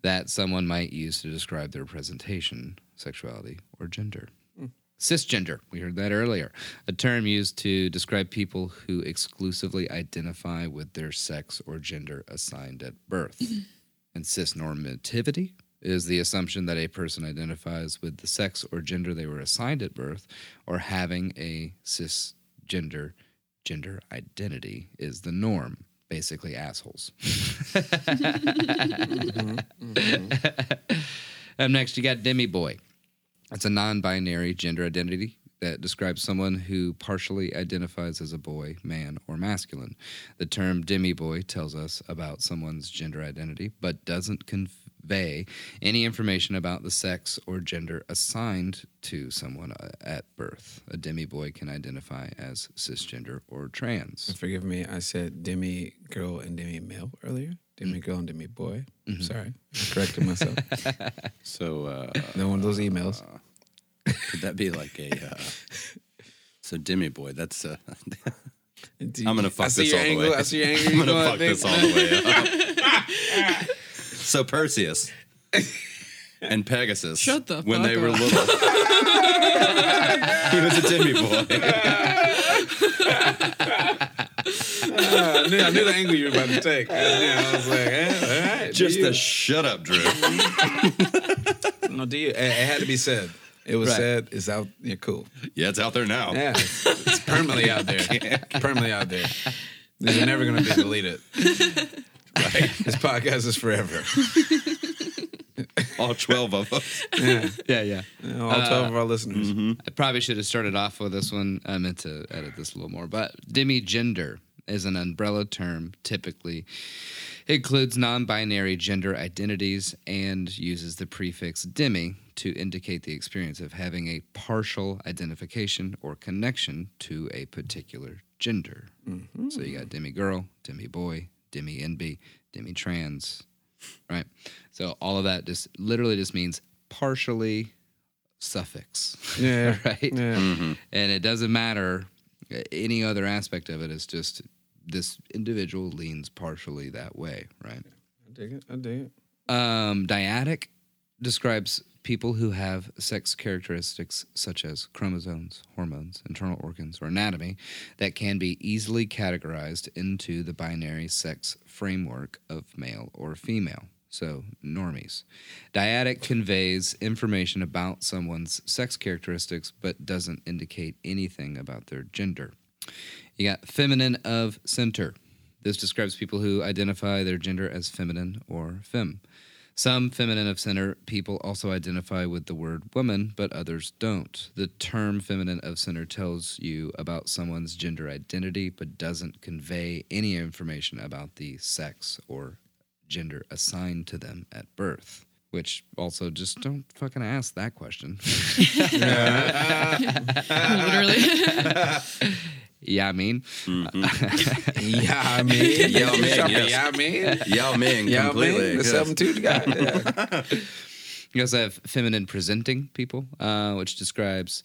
that someone might use to describe their presentation. sexuality, or gender. Hmm. Cisgender, we heard that earlier, a term used to describe people who exclusively identify with their sex or gender assigned at birth. and cisnormativity is the assumption that a person identifies with the sex or gender they were assigned at birth, or having a cisgender gender identity is the norm. Basically, assholes. Mm-hmm. Up next, you got Demi Boy. It's a non binary gender identity that describes someone who partially identifies as a boy, man, or masculine. The term demi boy tells us about someone's gender identity, but doesn't convey any information about the sex or gender assigned to someone uh, at birth. A demi boy can identify as cisgender or trans. Forgive me, I said demi girl and demi male earlier. Demi girl and demi boy. Sorry, I corrected myself. So uh, no one of those emails. could that be like a? Uh, so Demi boy, that's. Uh, I'm gonna fuck this your all the way. I see your angle. I'm gonna fuck this all the way up. so Perseus and Pegasus. Shut the when fuck they were up. little. he was a Demi boy. I, knew, I knew the angle you were about to take. Yeah, I was like, eh, all right. Just do you. the shut up, Drew. no, do you? It, it had to be said. It was Right. said. It's out. Yeah, cool. yeah, it's out there now. Yeah, it's, it's permanently out there. permanently out there. These are never going to be deleted. Right. This podcast is forever. All twelve of us. Yeah, Yeah, yeah. Yeah, all twelve of our listeners. Mm-hmm. I probably should have started off with this one. I meant to edit this a little more, but demigender is an umbrella term. Typically, includes non-binary gender identities and uses the prefix demi to indicate the experience of having a partial identification or connection to a particular gender. Mm-hmm. So you got demi girl, demi boy, demi NB, demi trans, right? So all of that just literally just means partially suffix. Yeah, right? Yeah. And it doesn't matter any other aspect of it. It's just this individual leans partially that way, right? I dig it. I dig it. Um, dyadic describes people who have sex characteristics such as chromosomes, hormones, internal organs, or anatomy that can be easily categorized into the binary sex framework of male or female. So, normies. Dyadic conveys information about someone's sex characteristics but doesn't indicate anything about their gender. You got feminine of center. This describes people who identify their gender as feminine or femme. Some feminine of center people also identify with the word woman, but others don't. The term feminine of center tells you about someone's gender identity, but doesn't convey any information about the sex or gender assigned to them at birth. Which also just don't fucking ask that question. Literally. Yeah, I mean, Yeah, I mean, Yeah, I mean, yeah, yes. yeah, I mean, yeah, I completely. mean, the yes. seven two guy. Yeah. You also have feminine presenting people, uh, which describes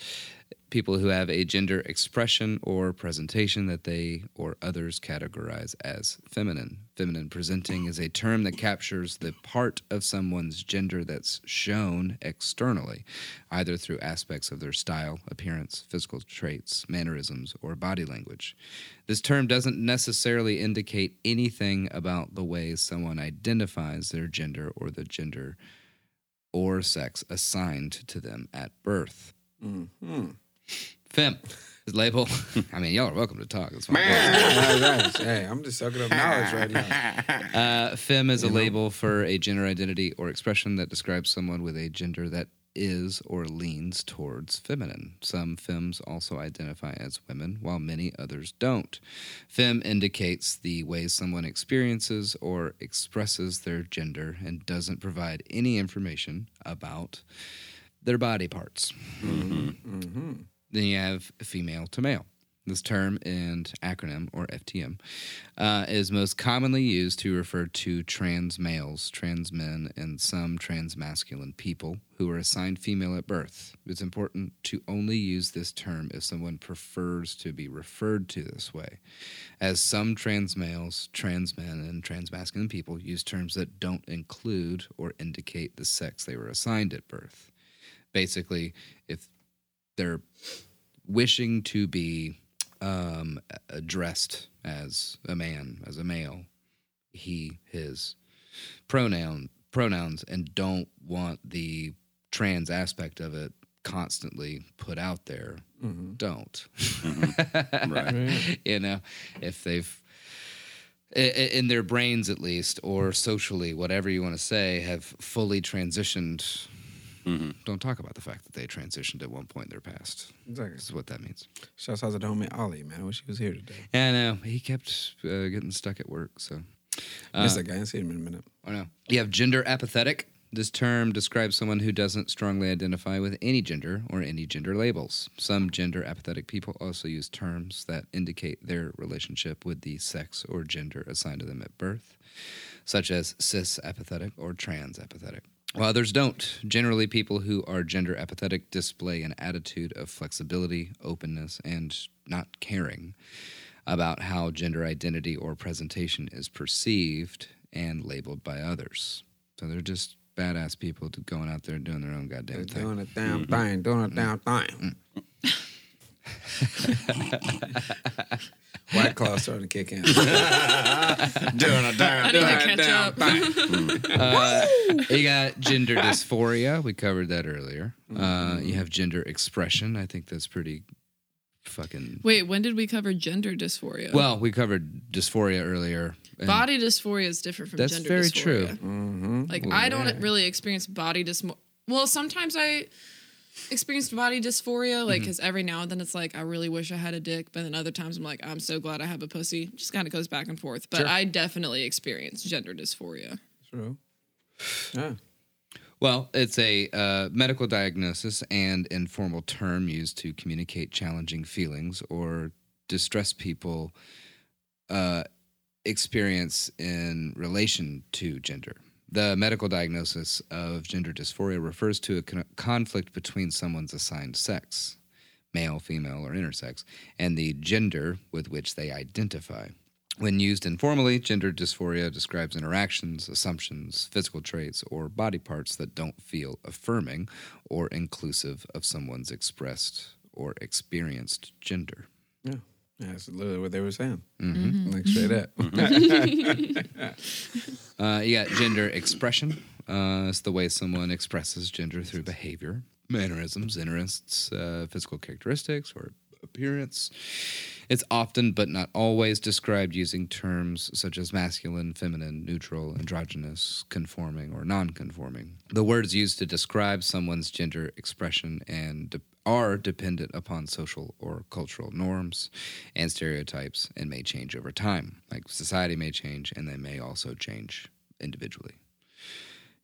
people who have a gender expression or presentation that they or others categorize as feminine. Feminine presenting is a term that captures the part of someone's gender that's shown externally, either through aspects of their style, appearance, physical traits, mannerisms, or body language. This term doesn't necessarily indicate anything about the way someone identifies their gender or the gender or sex assigned to them at birth. Mm-hmm. Fem is label. I mean, y'all are welcome to talk. It's fine. hey, I'm just sucking up knowledge right now. Uh, fem is a label for a gender identity or expression that describes someone with a gender that is or leans towards feminine. Some femmes also identify as women, while many others don't. Fem indicates the way someone experiences or expresses their gender and doesn't provide any information about their body parts. Then you have female to male. This term and acronym, or FTM, uh, is most commonly used to refer to trans males, trans men, and some trans masculine people who are assigned female at birth. It's important to only use this term if someone prefers to be referred to this way, as some trans males, trans men, and trans masculine people use terms that don't include or indicate the sex they were assigned at birth. basically, if they're wishing to be um, addressed as a man, as a male, he, his pronoun pronouns, and don't want the trans aspect of it constantly put out there, don't. Right. you know, if they've i- i- in their brains at least, or socially, whatever you want to say, have fully transitioned. Don't talk about the fact that they transitioned at one point in their past. Exactly. This is what that means. Shouts out to the homie Ollie, man. I wish he was here today. Yeah, I know. He kept uh, getting stuck at work, so. Missed that guy. I ain't seen him in a minute. I know. You have gender apathetic. This term describes someone who doesn't strongly identify with any gender or any gender labels. Some gender apathetic people also use terms that indicate their relationship with the sex or gender assigned to them at birth, such as cis apathetic or trans apathetic. While others don't, generally people who are gender apathetic display an attitude of flexibility, openness, and not caring about how gender identity or presentation is perceived and labeled by others. So they're just badass people to going out there doing their own goddamn They're thing. doing a damn mm-hmm. thing, doing a mm-hmm. damn thing. Mm-hmm. White Claw starting to kick in. Doing a damn. I need to catch up. Uh, you got gender dysphoria. We covered that earlier. Uh, you have gender expression. I think that's pretty fucking. Wait, when did we cover gender dysphoria? Well, we covered dysphoria earlier. and body dysphoria is different from That's gender very dysphoria. true. Mm-hmm. Like I don't really experience body dysmorphia. Well, sometimes I experienced body dysphoria, like Mm-hmm. because every now and then it's like I really wish I had a dick, but then other times I'm like I'm so glad I have a pussy. Just kind of goes back and forth. But I definitely experience gender dysphoria. True. Yeah. Well, it's a uh, medical diagnosis and informal term used to communicate challenging feelings or distress people uh, experience in relation to gender. The medical diagnosis of gender dysphoria refers to a con- conflict between someone's assigned sex, male, female, or intersex, and the gender with which they identify. When used informally, gender dysphoria describes interactions, assumptions, physical traits, or body parts that don't feel affirming or inclusive of someone's expressed or experienced gender. Yeah. Yeah, that's literally what they were saying. Mm-hmm. Like straight up. Uh, you got gender expression. Uh, it's the way someone expresses gender through behavior, mannerisms, interests, uh, physical characteristics, or appearance. It's often, but not always, described using terms such as masculine, feminine, neutral, androgynous, conforming, or non-conforming. The words used to describe someone's gender expression and de- are dependent upon social or cultural norms and stereotypes and may change over time. Like society may change, and they may also change individually.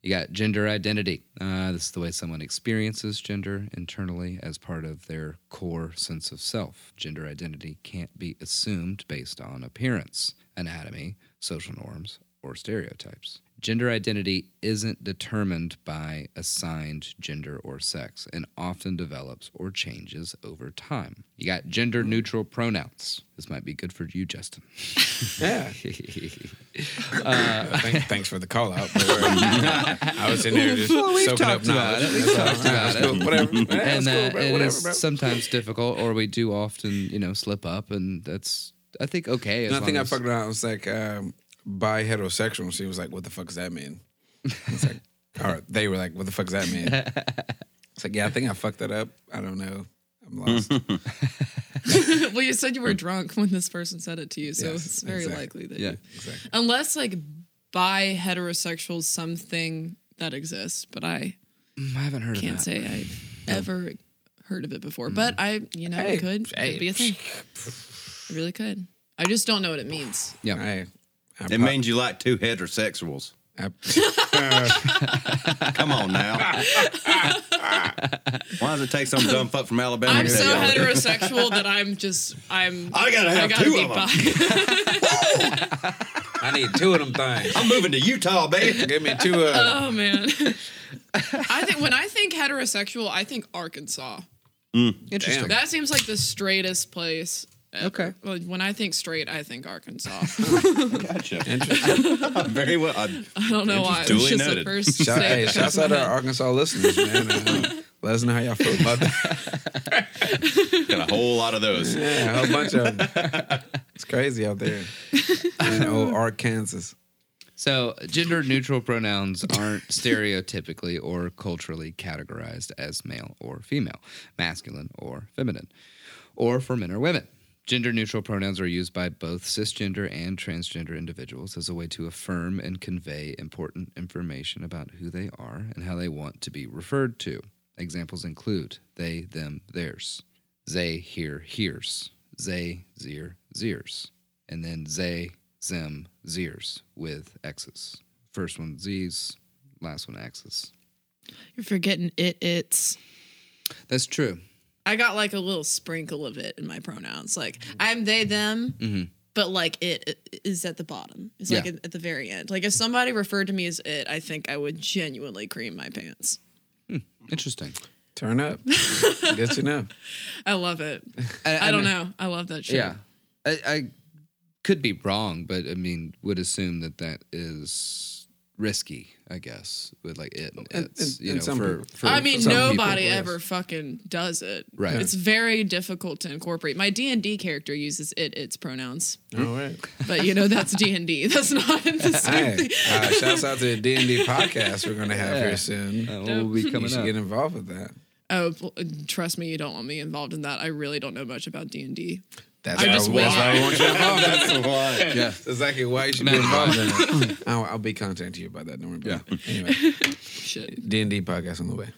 You got gender identity. Uh, this is the way someone experiences gender internally as part of their core sense of self. Gender identity can't be assumed based on appearance, anatomy, social norms, or stereotypes. Gender identity isn't determined by assigned gender or sex and often develops or changes over time. You got gender neutral pronouns. This might be good for you, Justin. Yeah. Uh, thank, thanks for the call out. I was in there just soaking up knowledge. it. About That's cool. it. Whatever. Yeah, and that's that cool, bro. it Whatever, is bro. sometimes difficult, or we do often, you know, slip up, and that's I think okay. I think I fucked around. I was like, um, bi heterosexual. She was like, what the fuck does that mean? It's like, or they were like, what the fuck does that mean? It's like, yeah, I think I fucked that up. I don't know. I'm lost. well, you said you were drunk when this person said it to you, so Yes, it's very exactly. likely that Yeah. you, exactly. unless like bi heterosexual something that exists, but I Mm, I haven't heard can't of that. say I've ever heard of it before. But I, you know, Hey, it could, hey. could be a thing. It really could. I just don't know what it means. Yeah. Hey, I It pop- means you like two heterosexuals. I- Come on now. Why does it take some dumb fuck from Alabama? I'm to so tell y'all? heterosexual that I'm just I'm. I gotta have I gotta two be of them. I need two of them things. I'm moving to Utah, baby. Give me two of them. oh man. I think when I think heterosexual, I think Arkansas. Mm. Interesting. That seems like the straightest place. Ever. Okay. Well, when I think straight, I think Arkansas. Gotcha. Interesting. Very well. I, I don't know why. It Duly was just the noted. first Shout, state hey, that shouts out to to our. Arkansas listeners, man. Uh, Let us know how y'all feel about that. Got a whole lot of those. Yeah, a whole bunch of them. It's crazy out there in old Arkansas. So, gender neutral pronouns aren't stereotypically or culturally categorized as male or female, masculine or feminine, or for men or women. Gender neutral pronouns are used by both cisgender and transgender individuals as a way to affirm and convey important information about who they are and how they want to be referred to. Examples include they, them, theirs, they, here, hears, they, zir, zirs, and then they, zem, zirs with X's. First one Z's, last one X's. You're forgetting it. It's. That's true. I got like a little sprinkle of it in my pronouns. Like mm-hmm. I'm they them, mm-hmm. but like it, it is at the bottom. It's like Yeah. at, at the very end. Like if somebody referred to me as it, I think I would genuinely cream my pants. Hmm. Interesting. Turn up. Good to know. I love it. I, don't know. I love that shit. Yeah, I, I could be wrong, but I mean, would assume that that is risky. I guess with like it and And- it's and- you and know for, for I mean, some people, nobody yes. ever fucking does it. Right. It's very difficult to incorporate. My D and D character uses it, its pronouns, All right. but you know that's D and D. That's not the same Hey, thing. uh, shouts out to the D and D podcast we're gonna have here soon. uh, what will be you coming should up. get involved with that. Oh, trust me, you don't want me involved in that. I really don't know much about D and D. That's I why, just that's why want- we want you involved. That's why. yeah, that's exactly why you should be involved in it. I'll, I'll be contacting you about that. Don't worry about it. Anyway, Shit. D and D podcast on the way.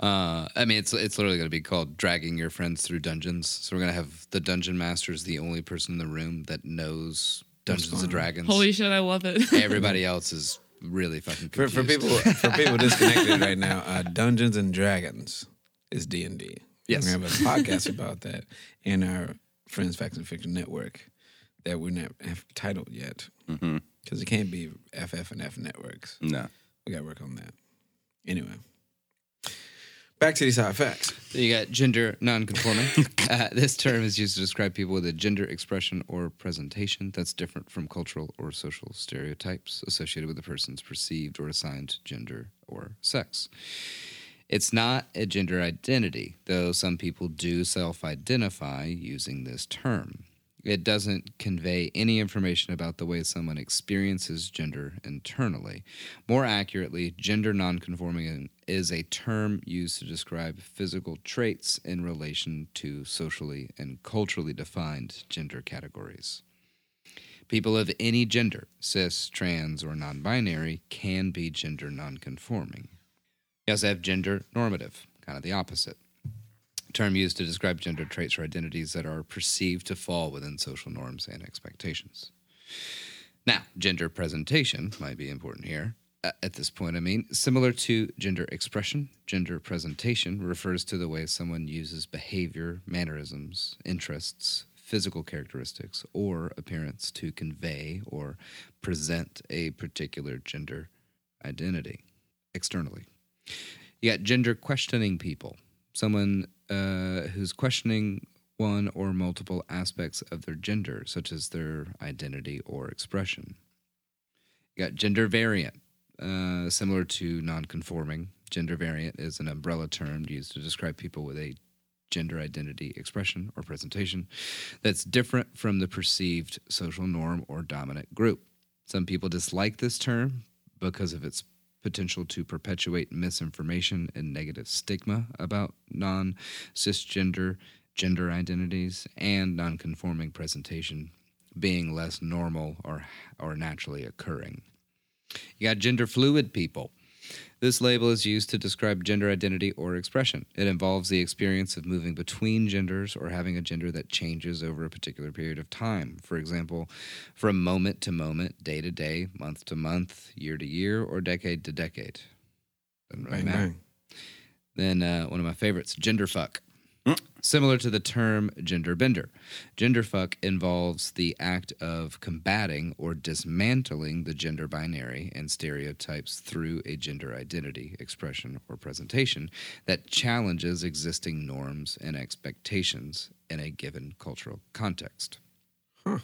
Uh, I mean, it's it's literally going to be called dragging your friends through dungeons. So we're going to have the dungeon master is the only person in the room that knows Dungeons and Dragons. Holy shit, I love it. Everybody else is really fucking For, for people for people disconnected right now, uh, Dungeons and Dragons is D and D. Yes. we have a podcast about that in our Friends Facts and Fiction network that we're not have titled yet because it can't be FF and F networks. No. We got to work on that. Anyway, back to these hot facts. So you got gender nonconforming. uh, this term is used to describe people with a gender expression or presentation that's different from cultural or social stereotypes associated with a person's perceived or assigned gender or sex. It's not a gender identity, though some people do self identify using this term. It doesn't convey any information about the way someone experiences gender internally. More accurately, gender nonconforming is a term used to describe physical traits in relation to socially and culturally defined gender categories. People of any gender, cis, trans, or non binary, can be gender nonconforming. Have gender normative, kind of the opposite. Term used to describe gender traits or identities that are perceived to fall within social norms and expectations. Now, gender presentation might be important here. Uh, at this point, I mean, similar to gender expression, gender presentation refers to the way someone uses behavior, mannerisms, interests, physical characteristics, or appearance to convey or present a particular gender identity externally. You got gender questioning people, someone uh, who's questioning one or multiple aspects of their gender, such as their identity or expression. You got gender variant, uh, similar to nonconforming. Gender variant is an umbrella term used to describe people with a gender identity expression or presentation that's different from the perceived social norm or dominant group. Some people dislike this term because of its potential to perpetuate misinformation and negative stigma about non cisgender gender identities and non-conforming presentation being less normal or or naturally occurring. You got gender fluid people. This label is used to describe gender identity or expression. It involves the experience of moving between genders or having a gender that changes over a particular period of time. For example, from moment to moment, day to day, month to month, year to year, or decade to decade. Doesn't really Bang, matter. bang. Then uh, one of my favorites, gender fuck. Similar to the term gender bender, gender fuck involves the act of combating or dismantling the gender binary and stereotypes through a gender identity, expression, or presentation that challenges existing norms and expectations in a given cultural context. Huh.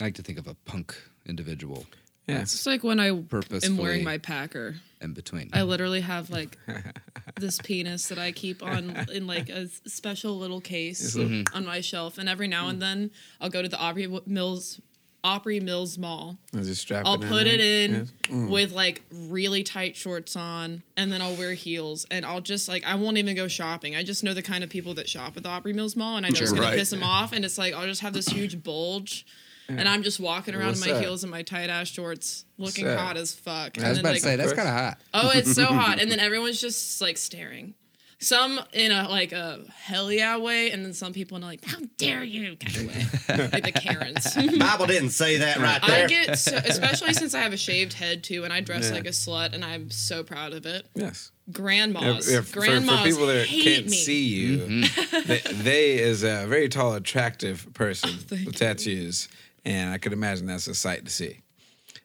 I like to think of a punk individual. Yeah. It's like when I am wearing my packer. in between. I literally have like this penis that I keep on in like a special little case on my shelf, and every now and then I'll go to the Opry Mills Opry Mills Mall. Just I'll in put there. it in Yeah. Mm. with like really tight shorts on, and then I'll wear heels, and I'll just like I won't even go shopping. I just know the kind of people that shop at the Opry Mills Mall, and I know it's gonna Right. piss them off, and it's like I'll just have this huge bulge. And I'm just walking around What's in my that? heels and my tight ass shorts, looking that? hot as fuck. I was and about then, to say like, that's kind of hot. Oh, it's so hot. And then everyone's just like staring. Some in a like a hell yeah way, and then some people in a like, how dare you kind of way. like the Karens. Bible didn't say that right there. I get so, especially since I have a shaved head too, and I dress Yeah. like a slut, and I'm so proud of it. Yes. Grandmas, Yeah, for, for grandmas people that hate can't me. see you, Mm-hmm. they, they is a very tall, attractive person thank with you. tattoos, and I could imagine that's a sight to see.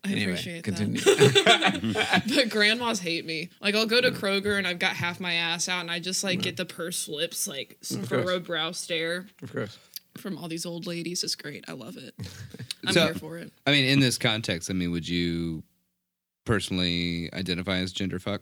I Anyway, appreciate continue. that. But grandmas hate me. Like I'll go to Kroger and I've got half my ass out, and I just like get the purse flips, like some course. furrowed brow stare of course. from all these old ladies. It's great. I love it. I'm So- here for it. I mean, in this context, I mean, would you personally identify as gender fuck?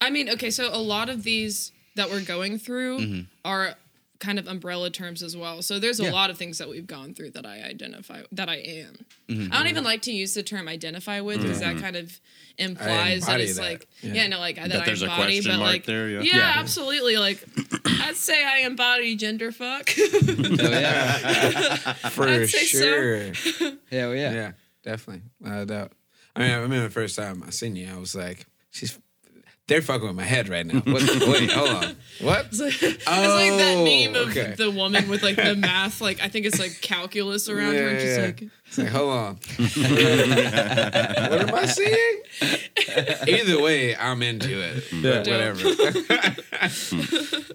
I mean, okay, so a lot of these that we're going through Mm-hmm. are kind of umbrella terms as well. So there's a Yeah. lot of things that we've gone through that I identify that I am. Mm-hmm. I don't even like to use the term identify with because that kind of implies that it's that. like Yeah. yeah, no, like that, I there's a embody, but mark like there, yeah. yeah, Yeah. absolutely. Like I'd say I embody gender fuck. Oh yeah, For I'd say so. sure. yeah, well, yeah. Yeah, definitely. Without a doubt. I mean, I remember the first time I seen you, I was like, she's, they're fucking with my head right now. What, wait, hold on. What? It's like, it's like that Oh, meme of okay. the woman with like the math, like I think it's like calculus around her, and she's Yeah, like, It's like, hold on. what am I seeing? Either way, I'm into it. But whatever.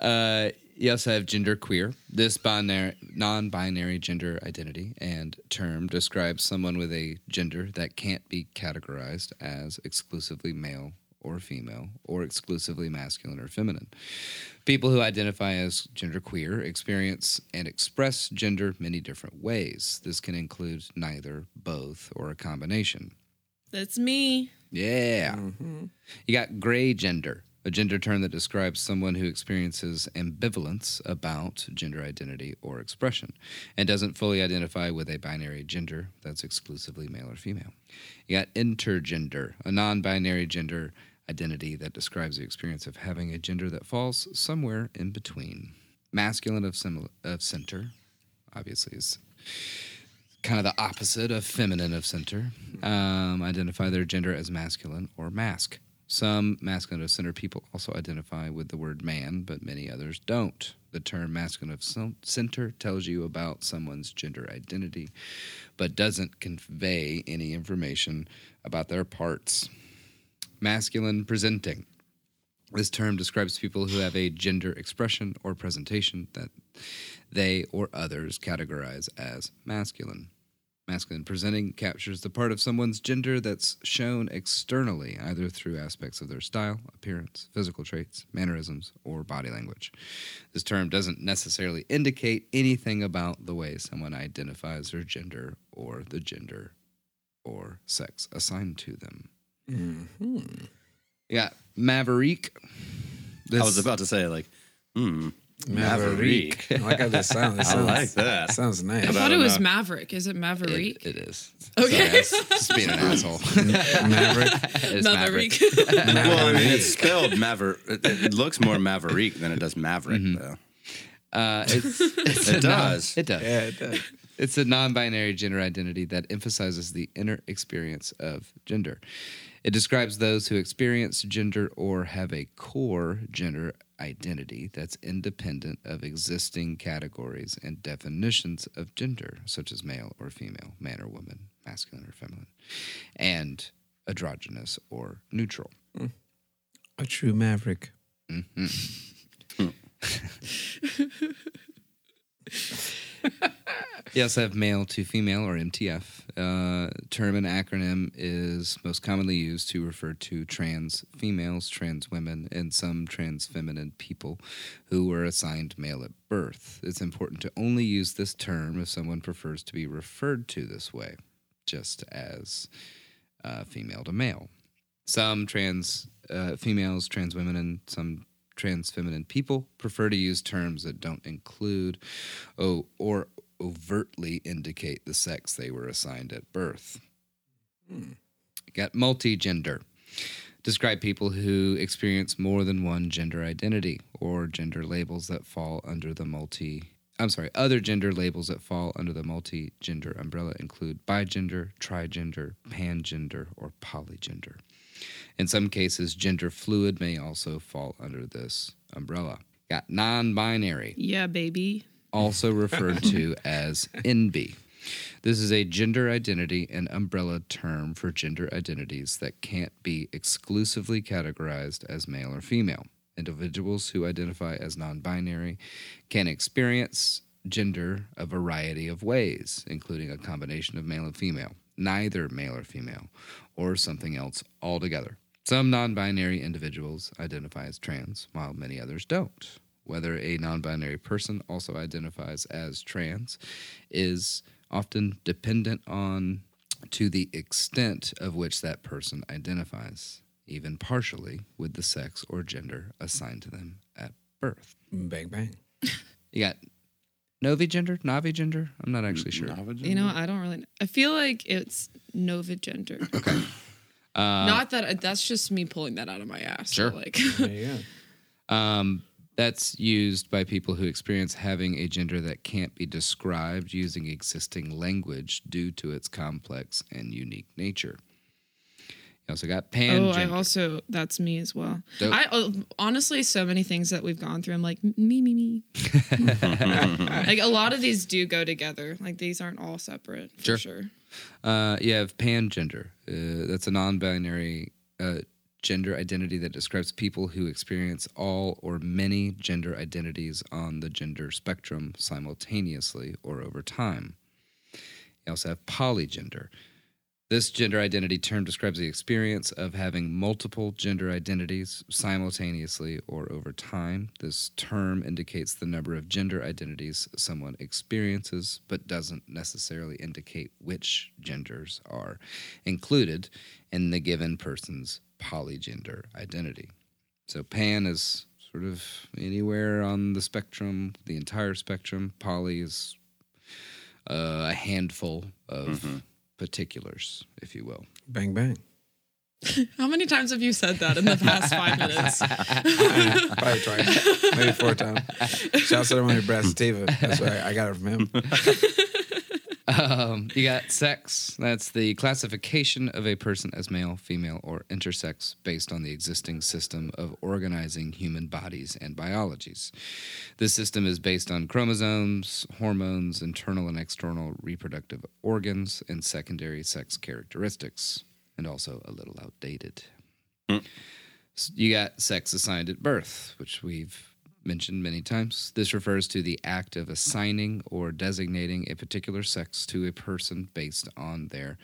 Uh, you also have gender queer. This binary, non-binary gender identity and term describes someone with a gender that can't be categorized as exclusively male or female or exclusively masculine or feminine. People who identify as gender queer experience and express gender many different ways. This can include neither, both, or a combination. "That's me." Yeah. Mm-hmm. You got gray gender, a gender term that describes someone who experiences ambivalence about gender identity or expression and doesn't fully identify with a binary gender that's exclusively male or female. You got intergender, a non binary gender identity that describes the experience of having a gender that falls somewhere in between. Masculine of, simil- of center, obviously, is kind of the opposite of feminine of center. Um, identify their gender as masculine or mask. Some masculine of center people also identify with the word man, but many others don't. The term masculine of center tells you about someone's gender identity, but doesn't convey any information about their parts. Masculine presenting. This term describes people who have a gender expression or presentation that they or others categorize as masculine. Masculine presenting captures the part of someone's gender that's shown externally, either through aspects of their style, appearance, physical traits, mannerisms, or body language. This term doesn't necessarily indicate anything about the way someone identifies their gender or the gender or sex assigned to them. You got Maverick. I was about to say like, hmm, Maverick. I like how that sounds. That I like that. sounds nice. I thought it was know. Maverick. Is it Maverick? It, it is. Okay. Sorry, I just being an asshole. Maverick. It is Maverick. well, I mean, it's spelled Maverick. It, it looks more Maverick than it does Maverick, though. Uh, it's, it's It a non- does. it does. Yeah, it does. It's a non-binary gender identity that emphasizes the inner experience of gender. It describes those who experience gender or have a core gender identity that's independent of existing categories and definitions of gender, such as male or female, man or woman, masculine or feminine, and androgynous or neutral. Mm. A true Maverick. Mm-hmm. Hmm. You also have male to female or MTF. Uh, term and acronym is most commonly used to refer to trans females, trans women, and some trans feminine people who were assigned male at birth. It's important to only use this term if someone prefers to be referred to this way. just as uh, female to male. Some trans uh, females, trans women, and some trans feminine people prefer to use terms that don't include oh, or overtly indicate the sex they were assigned at birth. Hmm. You got multigender. Describe people who experience more than one gender identity or gender labels that fall under the multi. I'm sorry, other gender labels that fall under the multi gender umbrella include bigender, trigender, pangender, or polygender. In some cases, gender fluid may also fall under this umbrella. Got non binary Yeah, baby. Also referred to as NB. This is a gender identity and umbrella term for gender identities that can't be exclusively categorized as male or female. Individuals who identify as non binary can experience gender a variety of ways, including a combination of male and female, neither male or female, or something else altogether. Some non binary individuals identify as trans, while many others don't. Whether a non binary person also identifies as trans is often dependent on to the extent of which that person identifies, even partially with the sex or gender assigned to them at birth. Bang bang. You got novi gender, navi gender. I'm not actually sure. You know, I don't really. know. I feel like it's novi gender. Okay. Not that that's just me pulling that out of my ass. so, Uh, Sure. like, yeah. you. Um, that's used by people who experience having a gender that can't be described using existing language due to its complex and unique nature. You also got pan. oh, I also that's me as well. Dope. I uh, honestly, so many things that we've gone through. I'm like me, me, me. like a lot of these do go together. Like these aren't all separate. For Sure. sure. Uh, you have pangender. Uh, that's a non-binary uh, gender identity that describes people who experience all or many gender identities on the gender spectrum simultaneously or over time. You also have polygender. This gender identity term describes the experience of having multiple gender identities simultaneously or over time. This term indicates the number of gender identities someone experiences, but doesn't necessarily indicate which genders are included in the given person's polygender identity. So, pan is sort of anywhere on the spectrum, the entire spectrum. Poly is uh, a handful of particulars, if you will. Bang bang. How many times have you said that in the past five minutes? Probably twice, maybe four times. Shouts out to my Brad Sativa. That's right. I got it from him. Um, you got sex. That's the classification of a person as male, female, or intersex based on the existing system of organizing human bodies and biologies. This system is based on chromosomes, hormones, internal and external reproductive organs, and secondary sex characteristics, and also a little outdated. S- You got sex assigned at birth, which we've mentioned many times. This refers to the act of assigning or designating a particular sex to a person based on their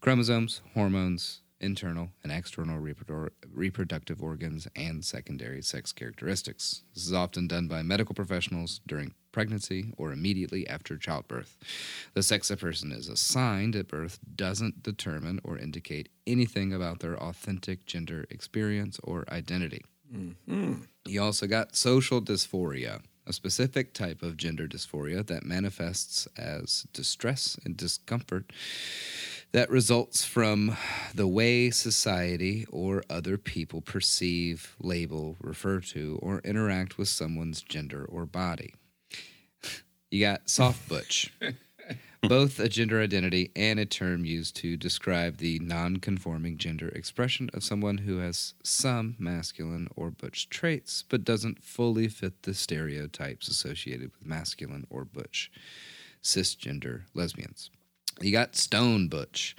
chromosomes, hormones, internal and external reprodu- reproductive organs, and secondary sex characteristics. This is often done by medical professionals during pregnancy or immediately after childbirth. The sex a person is assigned at birth doesn't determine or indicate anything about their authentic gender experience or identity. Mm-hmm. You also got social dysphoria, a specific type of gender dysphoria that manifests as distress and discomfort that results from the way society or other people perceive, label, refer to, or interact with someone's gender or body. You got soft butch. Both a gender identity and a term used to describe the non conforming gender expression of someone who has some masculine or butch traits, but doesn't fully fit the stereotypes associated with masculine or butch cisgender lesbians. You got stone butch,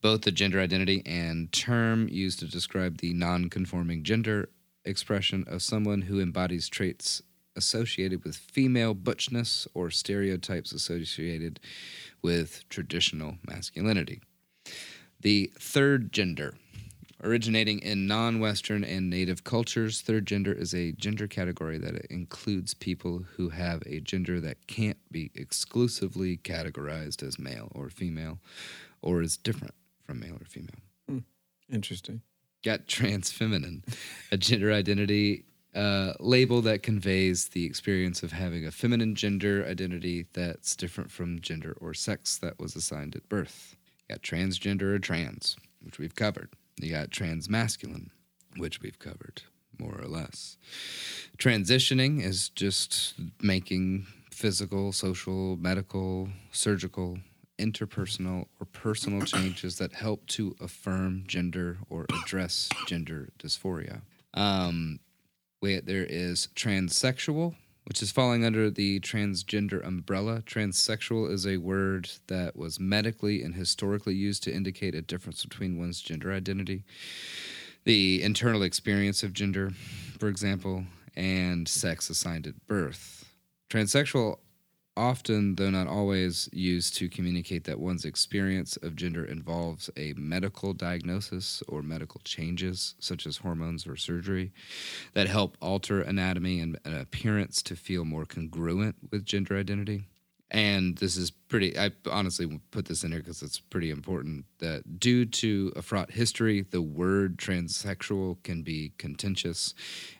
both a gender identity and term used to describe the non conforming gender expression of someone who embodies traits associated with female butchness or stereotypes associated with traditional masculinity. The third gender, Originating in non Western and native cultures, third gender is a gender category that includes people who have a gender that can't be exclusively categorized as male or female or is different from male or female. Hmm. Interesting. Got trans feminine, a gender identity uh, label that conveys the experience of having a feminine gender identity that's different from gender or sex that was assigned at birth. You got transgender or trans, which we've covered. You got trans masculine, which we've covered more or less. Transitioning is just making physical, social, medical, surgical, interpersonal, or personal changes that help to affirm gender or address gender dysphoria. Um, we, there is transsexual, which is falling under the transgender umbrella. Transsexual is a word that was medically and historically used to indicate a difference between one's gender identity, the internal experience of gender, for example, and sex assigned at birth. Transsexual often, though not always, used to communicate that one's experience of gender involves a medical diagnosis or medical changes, such as hormones or surgery, that help alter anatomy and, appearance to feel more congruent with gender identity. And this is pretty, I honestly put this in here because it's pretty important that due to a fraught history, the word transsexual can be contentious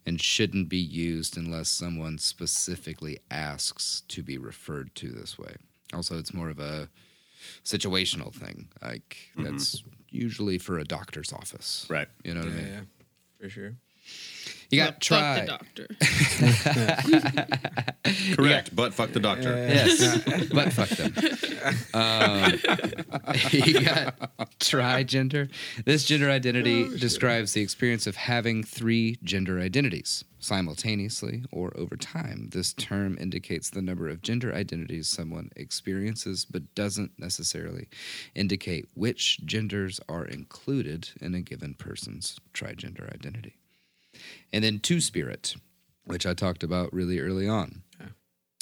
and shouldn't be used unless someone specifically asks to be referred to this way. Also, it's more of a situational thing. Like, mm-hmm. that's usually for a doctor's office. Right. You know what I mean? yeah, for sure. You got Fuck try. the doctor. Correct. But fuck the doctor. Yes, but fuck them. Um, you got trigender. This gender identity describes the experience of having three gender identities simultaneously or over time. This term indicates the number of gender identities someone experiences, but doesn't necessarily indicate which genders are included in a given person's trigender identity. And then two spirit, which I talked about really early on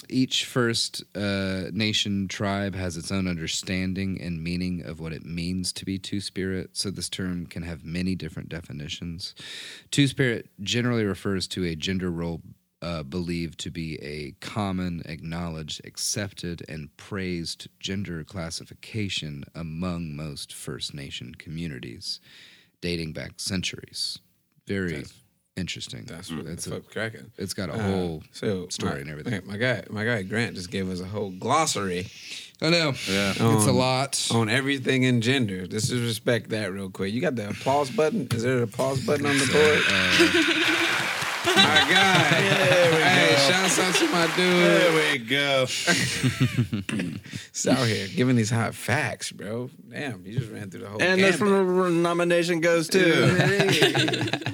each First uh, Nation tribe has its own understanding and meaning of what it means to be Two Spirit, so this term can have many different definitions. Two Spirit generally refers to a gender role uh, believed to be a common, acknowledged, accepted, and praised gender classification among most First Nation communities, dating back centuries. Very interesting. That's what it's, a, cracking. it's got a Uh, whole so story my, and everything. My, my guy, my guy Grant just gave us a whole glossary I know. Yeah. It's a lot. on everything in gender. Let's just respect that real quick. You got the applause button? Is there a applause button on the board? My guy. hey, shouts out to my dude. There we go. He's out here giving these hot facts, bro. Damn, you just ran through the whole. And that's gambit. where the nomination goes to.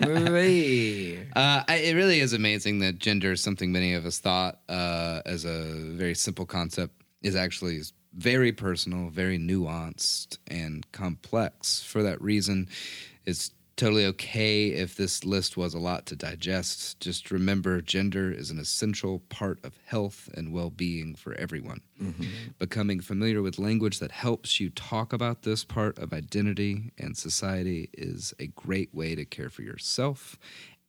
Hey. Uh, I, it really is amazing that gender is something many of us thought uh, as a very simple concept is actually very personal, very nuanced, and complex. For that reason, it's totally okay if this list was a lot to digest. Just remember, gender is an essential part of health and well being for everyone. Mm-hmm. Becoming familiar with language that helps you talk about this part of identity and society is a great way to care for yourself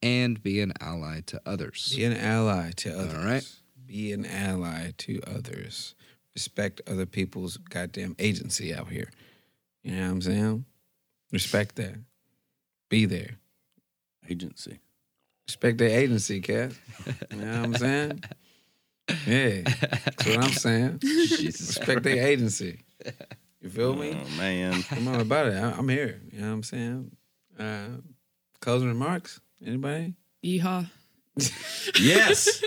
and be an ally to others. Be an ally to others. All right. Be an ally to others. Respect other people's goddamn agency out here. You know what I'm saying? Respect that. Be there. Agency. Respect their agency, cat. You know what I'm saying? Yeah. That's what I'm saying. Respect their agency. You feel me? Oh man. Come on about it. I- I'm here. You know what I'm saying? Uh, closing remarks? Anybody? Yeehaw. yes.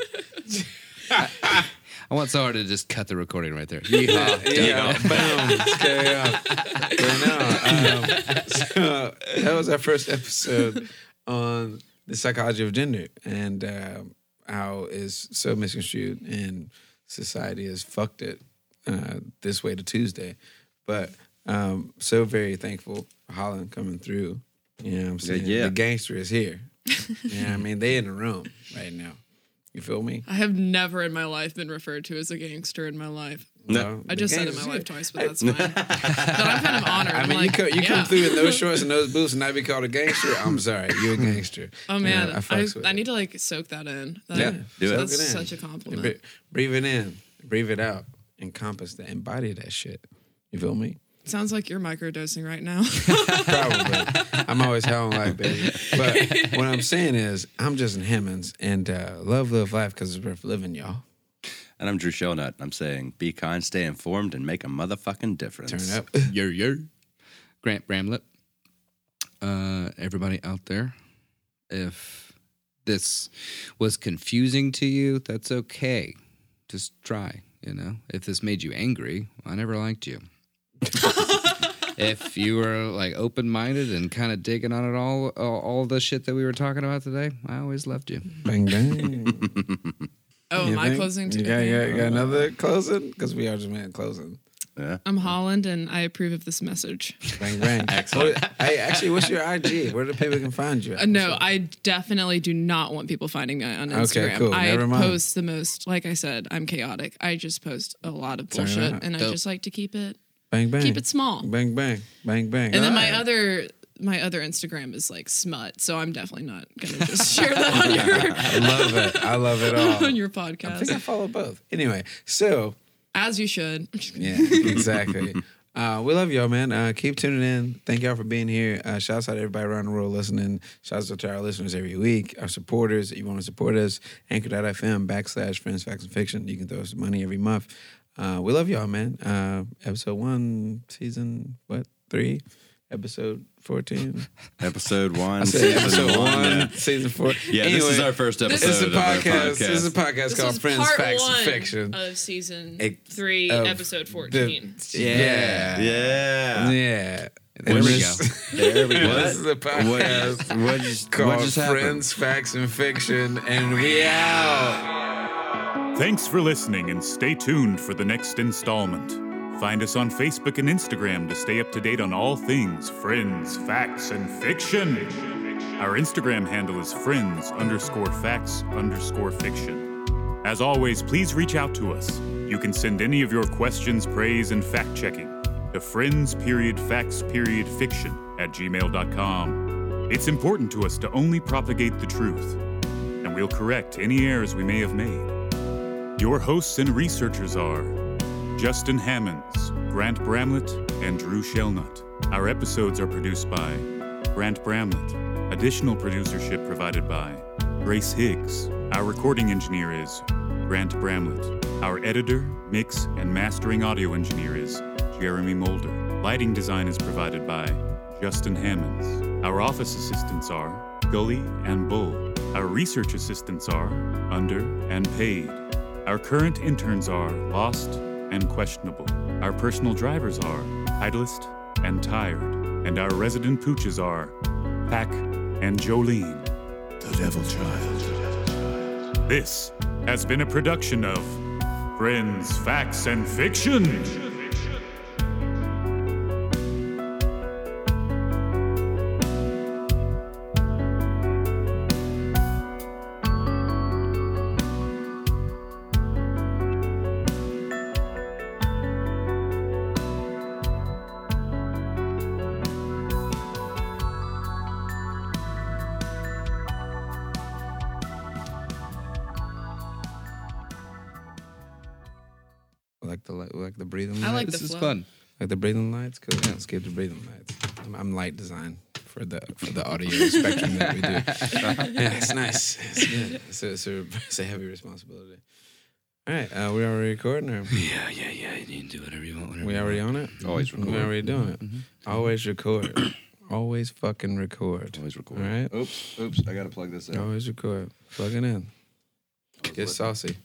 I want Sarah to just cut the recording right there. Yeehaw. Yeah, boom. Let's carry on. But no, um, so that was our first episode on the psychology of gender and um, how it's so misconstrued and society has fucked it uh, this way to Tuesday. But um, so very thankful for Holland coming through. You know what I'm saying? yeah. The gangster is here. yeah, I mean, they in the room right now. You feel me? I have never in my life been referred to as a gangster in my life. No, I just said it game's my wife good. twice, but that's fine. but I'm kind of honored. I mean, like, you, come, you yeah. come through in those shorts and those boots and not be called a gangster. I'm sorry, you're a gangster. Oh man, Yeah, I, fucks with I, need to like soak that in. That, Yeah, do it. That's it in. such a Bre- compliment. Breathe it in, breathe it out, encompass that, embody that shit. You feel me? Sounds like you're microdosing right now. Probably. I'm always hell on life, baby. But what I'm saying is, I'm Justin Hammonds, and uh, love, live life because it's worth living, y'all. And I'm Drew Shelnut. I'm saying be kind, stay informed, and make a motherfucking difference. Turn up. Yer yer. Grant Bramlett. Uh, everybody out there, if this was confusing to you, that's okay. Just try. You know, if this made you angry, I never liked you. if you were like open minded and kind of digging on it all, all, all the shit that we were talking about today, I always loved you. Bang bang. oh, You am I think? closing You too? got, you got, you got another closing? Because we are just man closing. Yeah. I'm Holland, and I approve of this message. Bang bang. Excellent. Hey, actually, what's your IG? Where do people can find you? Uh, no, I definitely do not want people finding me on Instagram. Okay, cool. I Never mind. post the most, like I said, I'm chaotic. I just post a lot of bullshit, up. and I just like to keep it Bang bang. keep it small. Bang bang. Bang bang. And then my other my other Instagram is like smut, so I'm definitely not gonna just share that on your I love it. I love it all. on your podcast. I think I follow both. Anyway, so As you should. yeah, exactly. Uh, we love y'all, man. Uh, keep tuning in. Thank y'all for being here. Uh, shouts out to everybody around the world listening. Shouts out to our listeners every week, our supporters. If you want to support us, anchor.fm backslash friends, facts, and fiction. You can throw us some money every month. Uh, we love y'all, man. Uh, episode one, season, what, three? Episode 14. Episode one, season episode one, yeah. season four. Yeah, this is our first episode. This is a of our podcast. This is a podcast This called is Friends, part Facts, one and Fiction. of season It- three, of episode The- fourteen. yeah. Yeah. Yeah. There And we this- There we go. This is a podcast What, what just, called what just happened? Friends, Facts, and Fiction, and we out. Thanks for listening and stay tuned for the next installment. Find us on Facebook and Instagram to stay up to date on all things friends, facts, and fiction. Our Instagram handle is friends underscore facts underscore fiction. As always, please reach out to us. You can send any of your questions, praise, and fact checking to friends period facts period fiction at gmail.com. It's important to us to only propagate the truth, and we'll correct any errors we may have made. Your hosts and researchers are Justin Hammonds, Grant Bramlett, and Drew Shelnut. Our episodes are produced by Grant Bramlett. Additional producership provided by Grace Higgs. Our recording engineer is Grant Bramlett. Our editor, mix, and mastering audio engineer is Jeremy Mulder. Lighting design is provided by Justin Hammonds. Our office assistants are Gully and Bull. Our research assistants are Under and Paid. Our current interns are Lost and Questionable. Our personal drivers are Titleist and Tired. And our resident pooches are Pack and Jolene, the Devil Child. This has been a production of Friends, Facts, and Fiction. Lights. I like This the is flow. fun. Like the breathing lights. Cool. Yeah, let's skip the breathing lights. I'm, I'm light design for the for the audio spectrum that we do. Yeah, it's nice. It's good. It's a, it's a, it's a heavy responsibility. All right, uh, we already recording or Yeah, yeah, yeah. You can do whatever you want. Whenever we you already on it? Always recording. We record. already doing it. Always record. Always fucking record. Always record. All right. Oops, oops. I gotta plug this in. Always record. Plug it in. Get saucy.